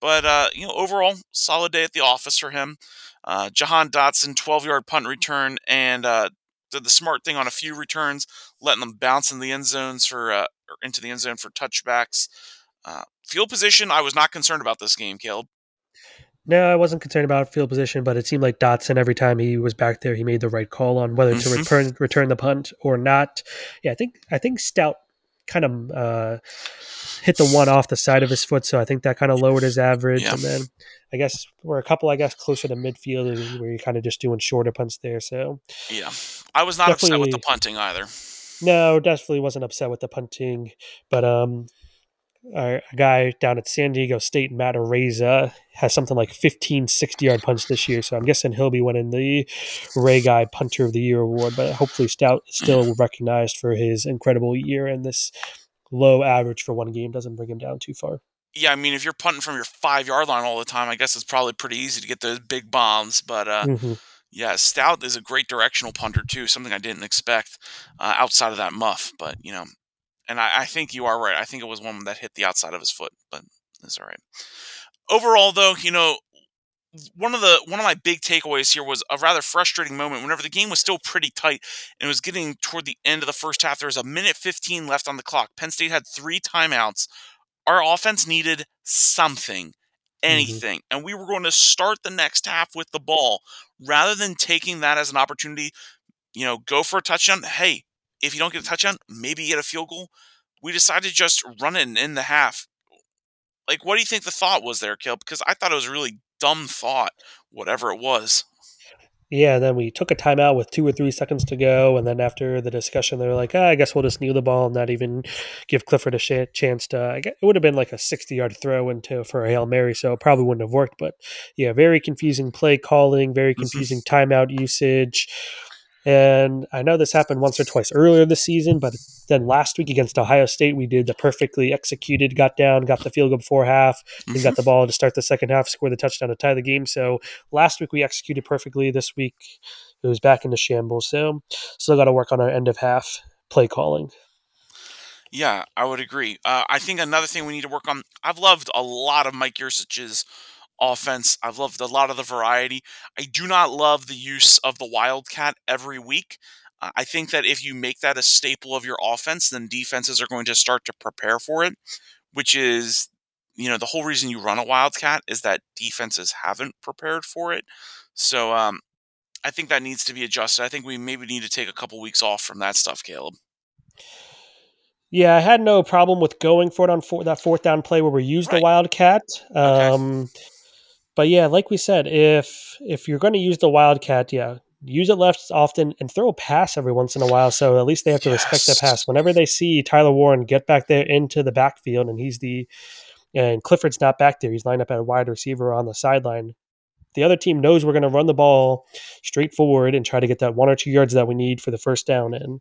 but uh, you know, overall, solid day at the office for him. Uh, Jahan Dotson, 12 yard punt return, and uh, did the smart thing on a few returns, letting them bounce in the end zones for uh, or into the end zone for touchbacks. Uh, field position, I was not concerned about this game, Caleb. No, I wasn't concerned about field position, but it seemed like Dotson every time he was back there, he made the right call on whether to Mhm. return return the punt or not. Yeah, I think I think Stout kind of uh, hit the one off the side of his foot, so I think that kind of lowered his average. Yeah. And then I guess we're a couple, I guess, closer to midfield where you're kind of just doing shorter punts there. So Yeah, I was not upset with the punting either. no, definitely wasn't upset with the punting, but um, a guy down at San Diego State, Matt Araiza, has something like 15 60 yard punts this year. So I'm guessing he'll be winning the Ray Guy Punter of the Year award. But hopefully, Stout is still recognized for his incredible year, and this low average for one game doesn't bring him down too far. Yeah, I mean, if you're punting from your five yard line all the time, I guess it's probably pretty easy to get those big bombs. But uh, Mhm. yeah, Stout is a great directional punter too, something I didn't expect uh, outside of that muff. But you know, and I, I think you are right. I think it was one that hit the outside of his foot, but it's all right. Overall, though, you know, one of the one of my big takeaways here was a rather frustrating moment. Whenever the game was still pretty tight and it was getting toward the end of the first half, there was a minute 15 left on the clock. Penn State had three timeouts. Our offense needed something, mm-hmm. anything, and we were going to start the next half with the ball rather than taking that as an opportunity. You know, go for a touchdown. Hey, if you don't get a touchdown, maybe you get a field goal. We decided to just run it in the half. Like, what do you think the thought was there, Kill? Because I thought it was a really dumb thought, whatever it was. Yeah, and then we took a timeout with two or three seconds to go, and then after the discussion, they were like, ah, "I guess we'll just kneel the ball and not even give Clifford a sh- chance to." I guess, it would have been like a sixty-yard throw into for a hail mary, so it probably wouldn't have worked. But yeah, very confusing play calling, very confusing timeout usage. And I know this happened once or twice earlier this season, but then last week against Ohio State, we did the perfectly executed, got down, got the field goal before half, then got the ball to start the second half, score the touchdown to tie the game. So last week we executed perfectly. This week it was back into shambles. So still got to work on our end of half play calling. Yeah, I would agree. Uh, I think another thing we need to work on. I've loved a lot of Mike Yurcich's offense. I've loved a lot of the variety. I do not love the use of the Wildcat every week. Uh, I think that if you make that a staple of your offense, then defenses are going to start to prepare for it, which is, you know, the whole reason you run a Wildcat is that defenses haven't prepared for it. So um, I think that needs to be adjusted. I think we maybe need to take a couple weeks off from that stuff, Caleb. Yeah, I had no problem with going for it on four, that fourth down play where we used Right. the Wildcat. Um, But yeah, like we said, if if you're going to use the Wildcat, yeah, use it left often and throw a pass every once in a while. So at least they have to respect that pass. Whenever they see Tyler Warren get back there into the backfield and he's the and Clifford's not back there, he's lined up at a wide receiver on the sideline. The other team knows we're going to run the ball straight forward and try to get that one or two yards that we need for the first down. And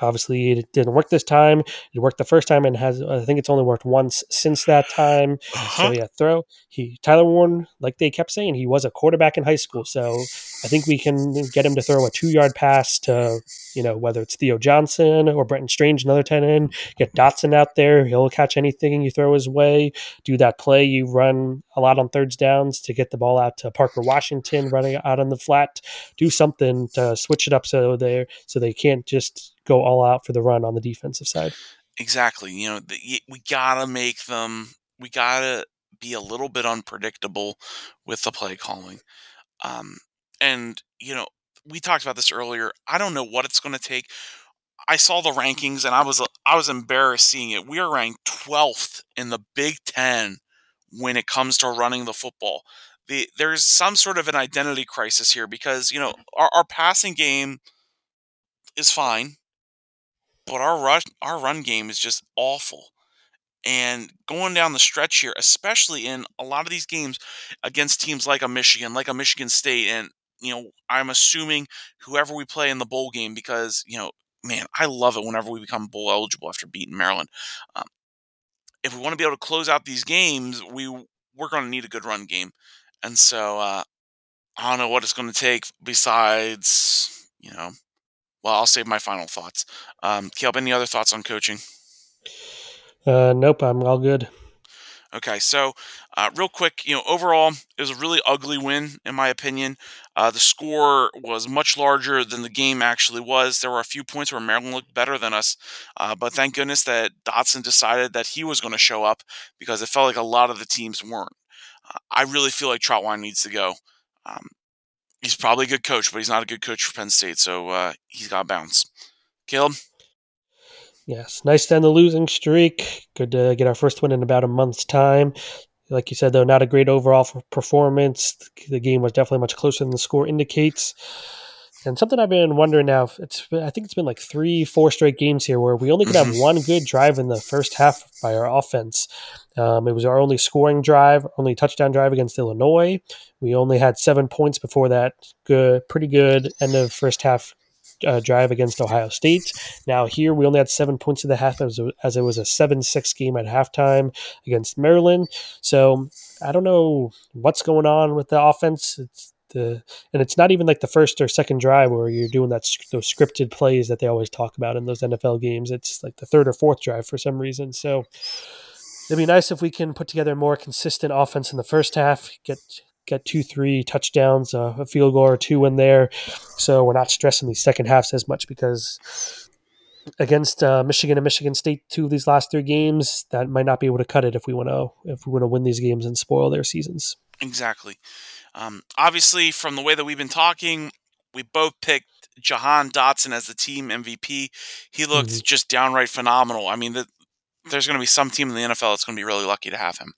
obviously, it didn't work this time. It worked the first time and has I think it's only worked once since that time. So uh-huh. yeah, throw he Tyler Warren, like they kept saying, he was a quarterback in high school. So I think we can get him to throw a two yard pass to you know whether it's Theo Johnson or Brenton Strange, another ten in. Get Dotson out there, he'll catch anything you throw his way. Do that play you run a lot on thirds downs to get the ball out to Parker Washington running out on the flat. Do something to switch it up so they so they can't just go all out for the run on the defensive side. Exactly. You know, the, we gotta make them. We gotta be a little bit unpredictable with the play calling. Um, and you know, we talked about this earlier. I don't know what it's going to take. I saw the rankings and I was I was embarrassed seeing it. We are ranked 12th in the Big 10 when it comes to running the football. The, there's some sort of an identity crisis here because, you know, our, our passing game is fine, but our rush our run game is just awful. And going down the stretch here, especially in a lot of these games against teams like a Michigan, like a Michigan State, and you know, I'm assuming whoever we play in the bowl game because you know, man, I love it whenever we become bowl eligible after beating Maryland. Um, if we want to be able to close out these games, we we're going to need a good run game, and so uh, I don't know what it's going to take besides you know. Well, I'll save my final thoughts. Um, Caleb, any other thoughts on coaching? Uh, nope, I'm all good. Okay, so uh, real quick, you know, overall, it was a really ugly win, in my opinion. Uh, the score was much larger than the game actually was. There were a few points where Maryland looked better than us, uh, but thank goodness that Dotson decided that he was going to show up because it felt like a lot of the teams weren't. Uh, I really feel like Trautwein needs to go. Um, he's probably a good coach, but he's not a good coach for Penn State, so uh, he's got to bounce. Caleb? Yes, nice to end the losing streak. Good to get our first win in about a month's time. Like you said, though, not a great overall performance. The game was definitely much closer than the score indicates. And something I've been wondering now, it's I think it's been like three, four straight games here where we only could have *laughs* one good drive in the first half by our offense. Um, it was our only scoring drive, only touchdown drive against Illinois. We only had seven points before that good, pretty good end of first half uh, drive against Ohio State. Now here we only had seven points in the half as, as it was a seven-six game at halftime against Maryland. So I don't know what's going on with the offense. It's the and it's not even like the first or second drive where you're doing that those scripted plays that they always talk about in those NFL games. It's like the third or fourth drive for some reason. So it'd be nice if we can put together more consistent offense in the first half, get get two, three touchdowns, uh, a field goal or two in there. So we're not stressing these second halves as much because against uh, Michigan and Michigan State, two of these last three games, that might not be able to cut it if we want to if we want to win these games and spoil their seasons. Exactly. Um, obviously, from the way that we've been talking, we both picked Jahan Dotson as the team MVP. He looked mm-hmm. just downright phenomenal. I mean, the, there's going to be some team in the NFL that's going to be really lucky to have him.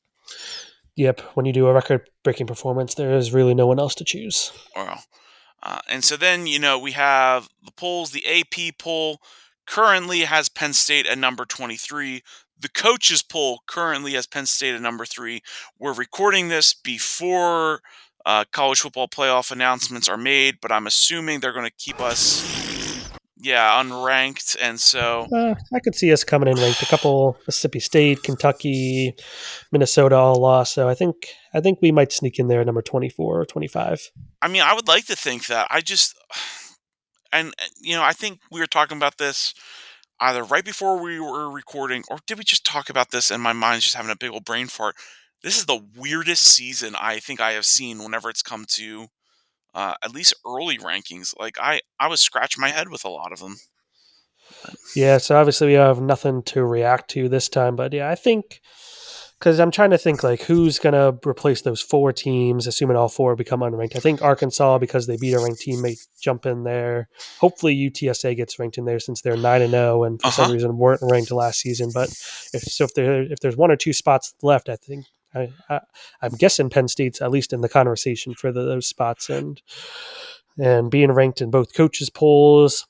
Yep, when you do a record-breaking performance, there is really no one else to choose. Well, uh, and so then you know we have the polls. The AP poll currently has Penn State at number 23. The coaches poll currently has Penn State at number three. We're recording this before uh, college football playoff announcements are made, but I'm assuming they're going to keep us yeah, unranked, and so uh, I could see us coming in ranked. A couple Mississippi State, Kentucky, Minnesota all lost, so I think I think we might sneak in there at number twenty four or twenty five. I mean, I would like to think that. I just, *sighs* and you know, I think we were talking about this either right before we were recording, or did we just talk about this? And my mind's just having a big old brain fart. This is the weirdest season I think I have seen whenever it's come to uh, at least early rankings. Like I, I was scratching my head with a lot of them. Yeah, so obviously we have nothing to react to this time, but yeah, I think because I'm trying to think like who's gonna replace those four teams, assuming all four become unranked. I think Arkansas because they beat a ranked team may jump in there. Hopefully UTSA gets ranked in there since they're nine and zero and for uh-huh. some reason weren't ranked last season. But if so, if there if there's one or two spots left, I think I, am guessing Penn State's at least in the conversation for the, those spots and and being ranked in both coaches polls.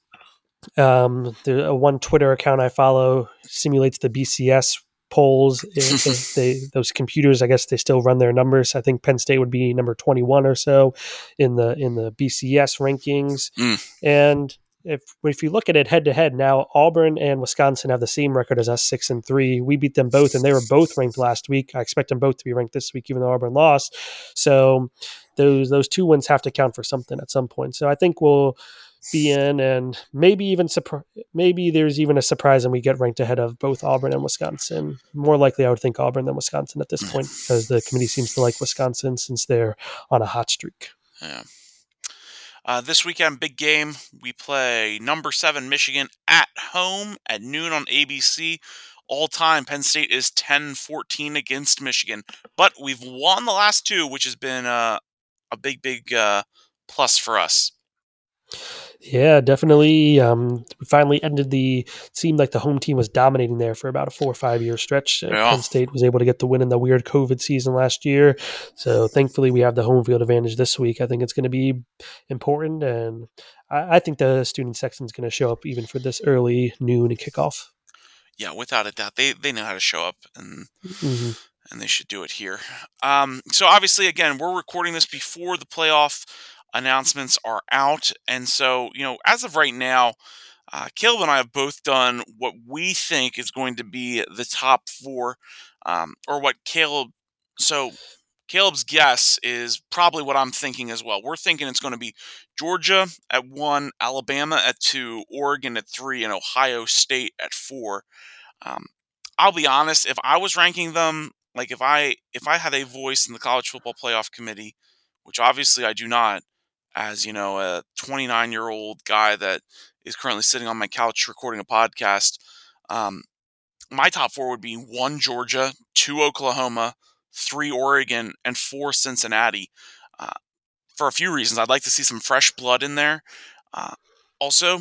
Um, the uh, one Twitter account I follow simulates the BCS polls. if *laughs* they those computers, I guess they still run their numbers. I think Penn State would be number twenty one or so in the in the BCS rankings, mm. and if if you look at it head to head now, Auburn and Wisconsin have the same record as us, six and three. We beat them both, and they were both ranked last week. I expect them both to be ranked this week, even though Auburn lost. So those those two wins have to count for something at some point. So I think we'll be in, and maybe even surpri- maybe there's even a surprise, and we get ranked ahead of both Auburn and Wisconsin. More likely, I would think Auburn than Wisconsin at this point because the committee seems to like Wisconsin since they're on a hot streak. Yeah. Uh, this weekend, big game. We play number seven Michigan at home at noon on ABC. All time, Penn State is 10 14 against Michigan. But we've won the last two, which has been uh, a big, big uh, plus for us. Yeah, definitely. Um, we finally ended the. seemed like the home team was dominating there for about a four or five year stretch. Uh, yeah. Penn State was able to get the win in the weird COVID season last year, so thankfully we have the home field advantage this week. I think it's going to be important, and I, I think the student section is going to show up even for this early noon kickoff. Yeah, without a doubt, they they know how to show up and. Mm-hmm and they should do it here. Um, so obviously, again, we're recording this before the playoff announcements are out. And so, you know, as of right now, uh, Caleb and I have both done what we think is going to be the top four, um, or what Caleb. So, Caleb's guess is probably what I'm thinking as well. We're thinking it's going to be Georgia at one, Alabama at two, Oregon at three, and Ohio State at four. Um, I'll be honest, if I was ranking them, like if I if I had a voice in the college football playoff committee, which obviously I do not, as you know a 29 year old guy that is currently sitting on my couch recording a podcast um, my top four would be one georgia two oklahoma three oregon and four cincinnati uh, for a few reasons i'd like to see some fresh blood in there uh, also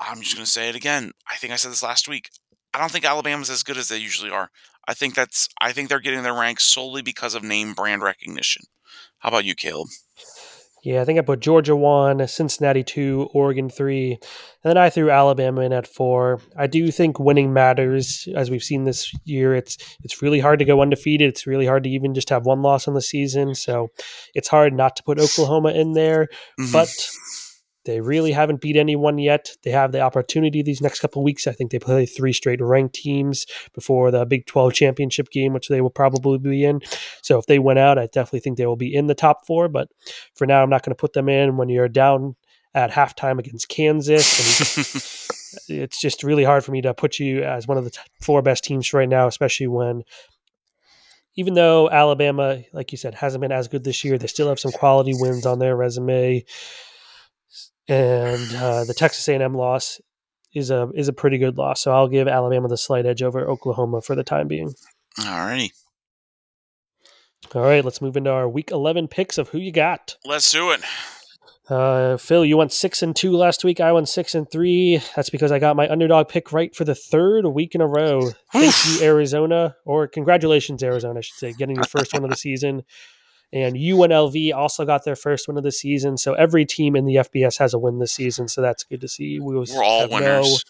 I'm just going to say it again. I think I said this last week. I don't think Alabama's as good as they usually are. I think that's I think they're getting their ranks solely because of name brand recognition. How about you, Caleb? Yeah, I think I put Georgia one, Cincinnati two, Oregon three, and then I threw Alabama in at four. I do think winning matters, as we've seen this year. It's it's really hard to go undefeated. It's really hard to even just have one loss on the season. So it's hard not to put Oklahoma in there. Mm-hmm. But they really haven't beat anyone yet. They have the opportunity these next couple weeks. I think they play three straight ranked teams before the Big 12 championship game, which they will probably be in. So if they win out, I definitely think they will be in the top four. But for now, I'm not going to put them in when you're down at halftime against Kansas. *laughs* it's just really hard for me to put you as one of the four best teams right now, especially when even though Alabama, like you said, hasn't been as good this year, they still have some quality wins on their resume and uh, the Texas A&M loss is a is a pretty good loss. So I'll give Alabama the slight edge over Oklahoma for the time being. All righty. All right, let's move into our week 11 picks of who you got. Let's do it. Uh, Phil, you went six and two last week. I went six and three. That's because I got my underdog pick right for the third week in a row. Thank you, Arizona, or congratulations, Arizona, I should say, getting your first one of the season. And UNLV also got their first win of the season. So every team in the FBS has a win this season. So that's good to see. We We're all winners.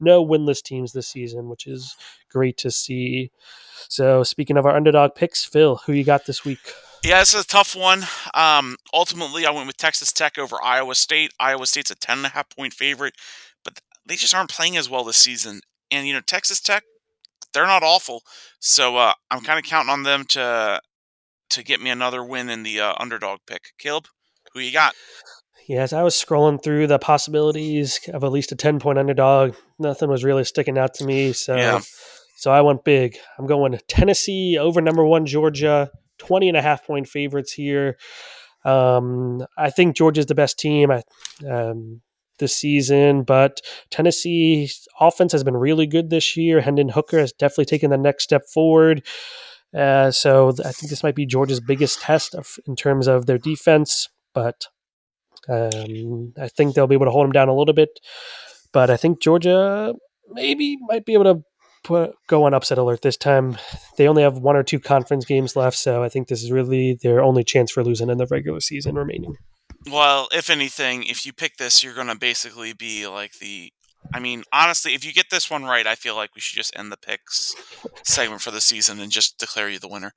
No, no winless teams this season, which is great to see. So speaking of our underdog picks, Phil, who you got this week? Yeah, this is a tough one. Um, ultimately, I went with Texas Tech over Iowa State. Iowa State's a 10.5 point favorite, but they just aren't playing as well this season. And, you know, Texas Tech, they're not awful. So uh, I'm kind of counting on them to to get me another win in the uh, underdog pick. Caleb, who you got? Yes, I was scrolling through the possibilities of at least a 10 point underdog. Nothing was really sticking out to me. So, yeah. so I went big. I'm going Tennessee over number one, Georgia, 20 and a half point favorites here. Um, I think Georgia's the best team um, this season, but Tennessee's offense has been really good this year. Hendon Hooker has definitely taken the next step forward. Uh, so I think this might be Georgia's biggest test of, in terms of their defense, but um, I think they'll be able to hold them down a little bit. But I think Georgia maybe might be able to put, go on upset alert this time. They only have one or two conference games left, so I think this is really their only chance for losing in the regular season remaining. Well, if anything, if you pick this, you're going to basically be like the I mean, honestly, if you get this one right, I feel like we should just end the picks segment for the season and just declare you the winner.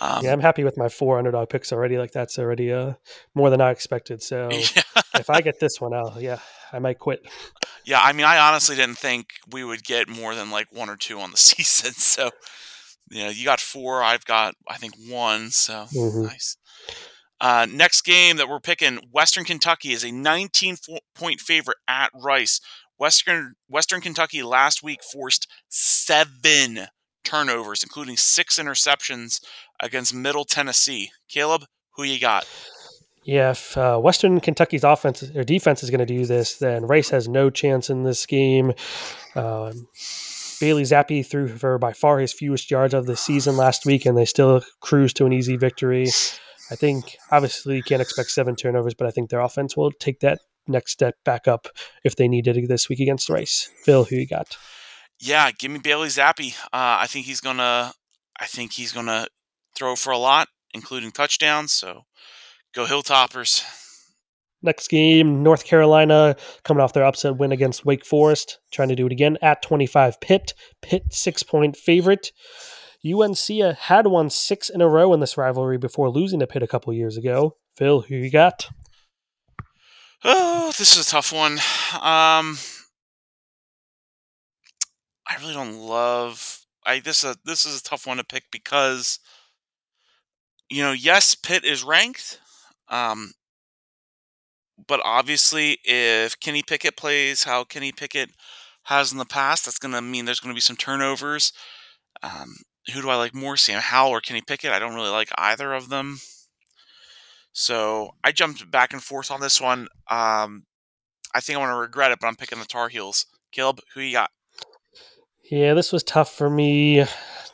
Um, yeah, I'm happy with my four underdog picks already. Like that's already uh, more than I expected. *laughs* So yeah. if I get this one out, yeah, I might quit. Yeah, I mean, I honestly didn't think we would get more than like one or two on the *laughs* season. So, you know, you got four. I've got, I think, one. So mm-hmm. nice. Uh, next game that we're picking, Western Kentucky is a 19 point favorite at Rice. Western Western Kentucky last week forced seven turnovers, including six interceptions against Middle Tennessee. Caleb, who you got? Yeah, if uh, Western Kentucky's offense or defense is going to do this, then Rice has no chance in this game. Um, Bailey Zappe threw for by far his fewest yards of the season last week, and they still cruise to an easy victory. I think obviously you can't expect seven turnovers, but I think their offense will take that next step back up if they needed it this week against the Rice. Phil, who you got? Yeah, give me Bailey Zappe. Uh, I think he's gonna. I think he's gonna throw for a lot, including touchdowns. So go Hilltoppers. Next game, North Carolina coming off their upset win against Wake Forest, trying to do it again at 25 Pitt. Pitt six point favorite. UNC had won six in a row in this rivalry before losing to Pitt a couple years ago. Phil, who you got? Oh, this is a tough one. Um, I really don't love. I this is a, this is a tough one to pick because you know, yes, Pitt is ranked, um, but obviously, if Kenny Pickett plays how Kenny Pickett has in the past, that's going to mean there's going to be some turnovers. Um, who do I like more, Sam Howell or Kenny Pickett? I don't really like either of them. So I jumped back and forth on this one. Um, I think I'm going to regret it, but I'm picking the Tar Heels. Caleb, who you got? Yeah, this was tough for me.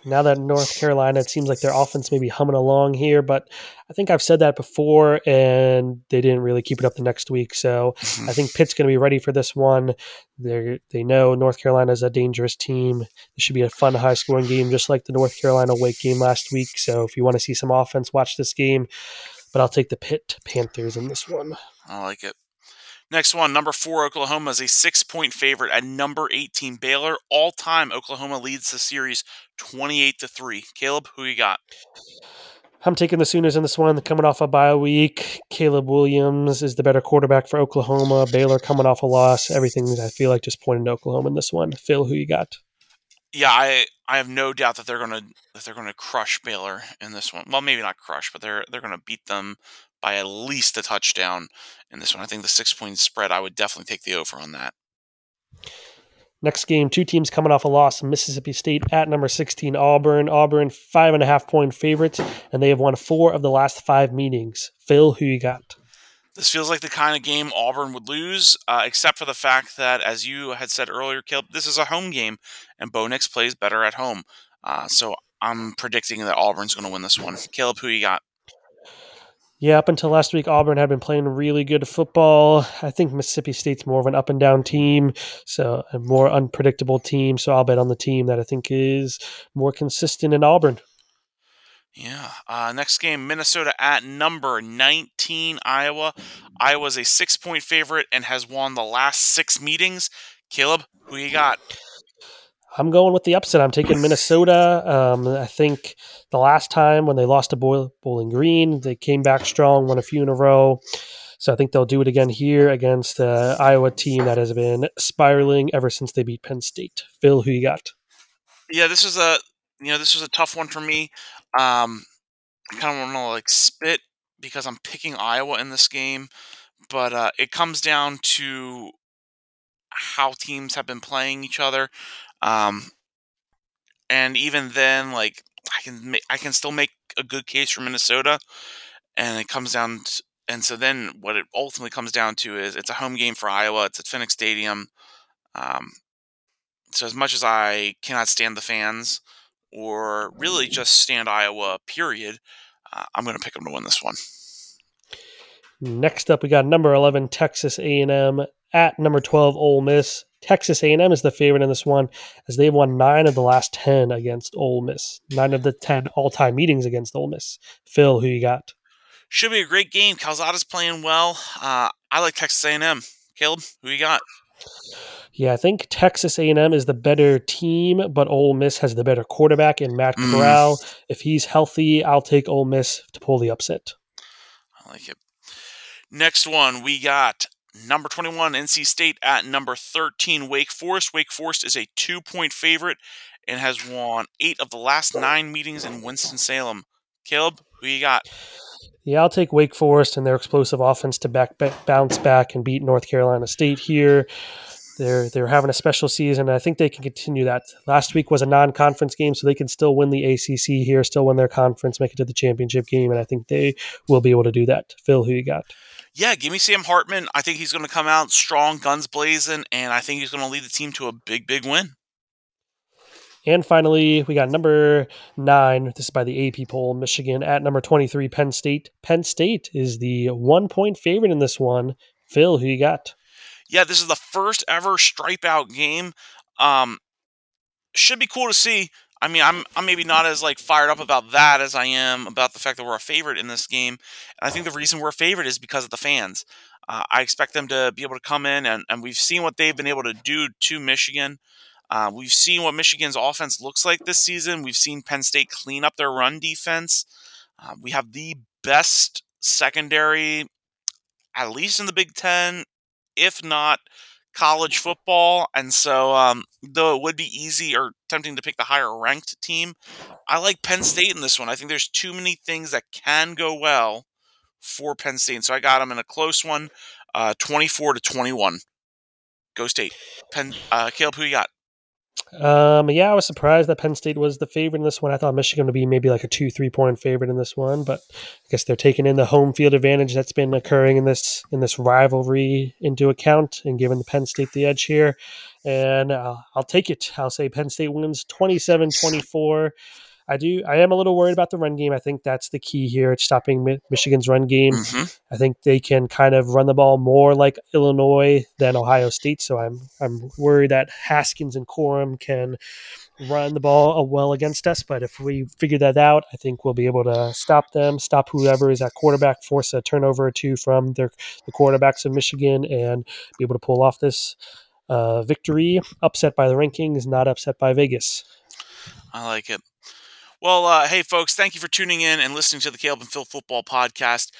now that North Carolina, it seems like their offense may be humming along here, but I think I've said that before, and they didn't really keep it up the next week. So I think *laughs* Pitt's going to be ready for this one. They they know North Carolina is a dangerous team. This should be a fun, high scoring game, just like the North Carolina Wake game last week. So if you want to see some offense, watch this game. But I'll take the Pitt Panthers in this one. I like it. Next one, number four, Oklahoma is a six point favorite at number 18, Baylor. All time, Oklahoma leads the series 28 to 3. Caleb, who you got? I'm taking the Sooners in this one, coming off a bye week. Caleb Williams is the better quarterback for Oklahoma. Baylor coming off a loss. Everything I feel like just pointing to Oklahoma in this one. Phil, who you got? Yeah, I I have no doubt that they're gonna that they're gonna crush Baylor in this one. Well, maybe not crush, but they're they're gonna beat them by at least a touchdown in this one. I think the six point spread, I would definitely take the over on that. Next game, two teams coming off a loss. Mississippi State at number 16, Auburn. Auburn, five and a half point favorites, and they have won four of the last five meetings. Phil, who you got? This feels like the kind of game Auburn would lose, uh, except for the fact that, as you had said earlier, Caleb, this is a home game, and Bo Nix plays better at home. Uh, so I'm predicting that Auburn's going to win this one. Caleb, who you got? Yeah, up until last week, Auburn had been playing really good football. I think Mississippi State's more of an up and down team, so a more unpredictable team. So I'll bet on the team that I think is more consistent in Auburn. Yeah. Uh, next game, Minnesota at number 19, Iowa. Iowa's a six point favorite and has won the last six meetings. Caleb, who you got? I'm going with the upset. I'm taking Minnesota. Um, I think the last time when they lost to Bowling Green, they came back strong, won a few in a row. So I think they'll do it again here against the Iowa team that has been spiraling ever since they beat Penn State. Phil, who you got? Yeah, this was a you know this was a tough one for me. Um, I kind of want to like spit because I'm picking Iowa in this game, but uh, it comes down to how teams have been playing each other. Um, and even then, like I can ma- I can still make a good case for Minnesota, and it comes down. To, and so then, what it ultimately comes down to is it's a home game for Iowa. It's at Kinnick Stadium. Um, so as much as I cannot stand the fans, or really just stand Iowa, period, uh, I'm going to pick them to win this one. Next up, we got number 11 Texas A&M at number 12 Ole Miss. Texas A&M is the favorite in this one, as they've won nine of the last ten against Ole Miss. Nine of the ten all-time meetings against Ole Miss. Phil, who you got? Should be a great game. Calzada's playing well. Uh, I like Texas A&M. Caleb, who you got? Yeah, I think Texas A&M is the better team, but Ole Miss has the better quarterback in Matt Mm. Corral. If he's healthy, I'll take Ole Miss to pull the upset. I like it. Next one, we got number 21, NC State at number 13, Wake Forest. Wake Forest is a two point favorite and has won eight of the last nine meetings in Winston-Salem. Caleb, who you got? Yeah, I'll take Wake Forest and their explosive offense to back, back bounce back and beat North Carolina State here. They're they're having a special season. And I think they can continue that. Last week was a non-conference game, so they can still win the ACC here, still win their conference, make it to the championship game, and I think they will be able to do that. Phil, who you got? Yeah, give me Sam Hartman. I think he's going to come out strong, guns blazing, and I think he's going to lead the team to a big, big win. And finally, we got number nine. This is by the AP poll. Michigan at number 23, Penn State. Penn State is the one point favorite in this one. Phil, who you got? Yeah, this is the first ever stripe out game. Um, should be cool to see. I mean, I'm I'm maybe not as like fired up about that as I am about the fact that we're a favorite in this game. And I think the reason we're a favorite is because of the fans. Uh, I expect them to be able to come in, and, and we've seen what they've been able to do to Michigan. Uh, we've seen what Michigan's offense looks like this season. We've seen Penn State clean up their run defense. Uh, we have the best secondary, at least in the Big Ten, if not college football. And so, um, though it would be easy or tempting to pick the higher ranked team, I like Penn State in this one. I think there's too many things that can go well for Penn State. So I got them in a close one, uh, 24 to 21. Go State. Penn, uh, Caleb, who you got? Um, yeah, I was surprised that Penn State was the favorite in this one. I thought Michigan would be maybe like a two, three point favorite in this one, but I guess they're taking in the home field advantage that's been occurring in this in this rivalry into account and giving the Penn State the edge here. And uh, I'll take it. I'll say Penn State wins 27-24. I do. I am a little worried about the run game. I think that's the key here. It's stopping Mi- Michigan's run game. Mm-hmm. I think they can kind of run the ball more like Illinois than Ohio State. So I'm I'm worried that Haskins and Corum can run the ball uh, well against us. But if we figure that out, I think we'll be able to stop them, stop whoever is at quarterback, force a turnover or two from their the quarterbacks of Michigan, and be able to pull off this uh, victory. Upset by the rankings, not upset by Vegas. I like it. Well, uh, hey, folks, thank you for tuning in and listening to the Caleb and Phil Football Podcast.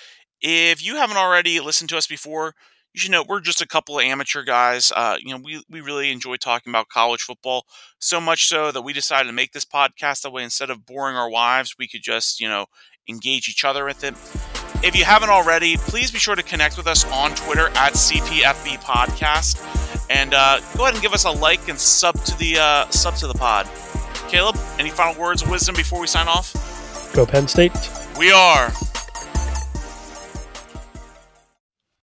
If you haven't already listened to us before, you should know we're just a couple of amateur guys. Uh, you know, we, we really enjoy talking about college football, so much so that we decided to make this podcast that way instead of boring our wives, we could just, you know, engage each other with it. If you haven't already, please be sure to connect with us on Twitter at CPFB Podcast, and uh, go ahead and give us a like and sub to the uh, sub to the pod. Caleb, any final words of wisdom before we sign off? Go Penn State. We are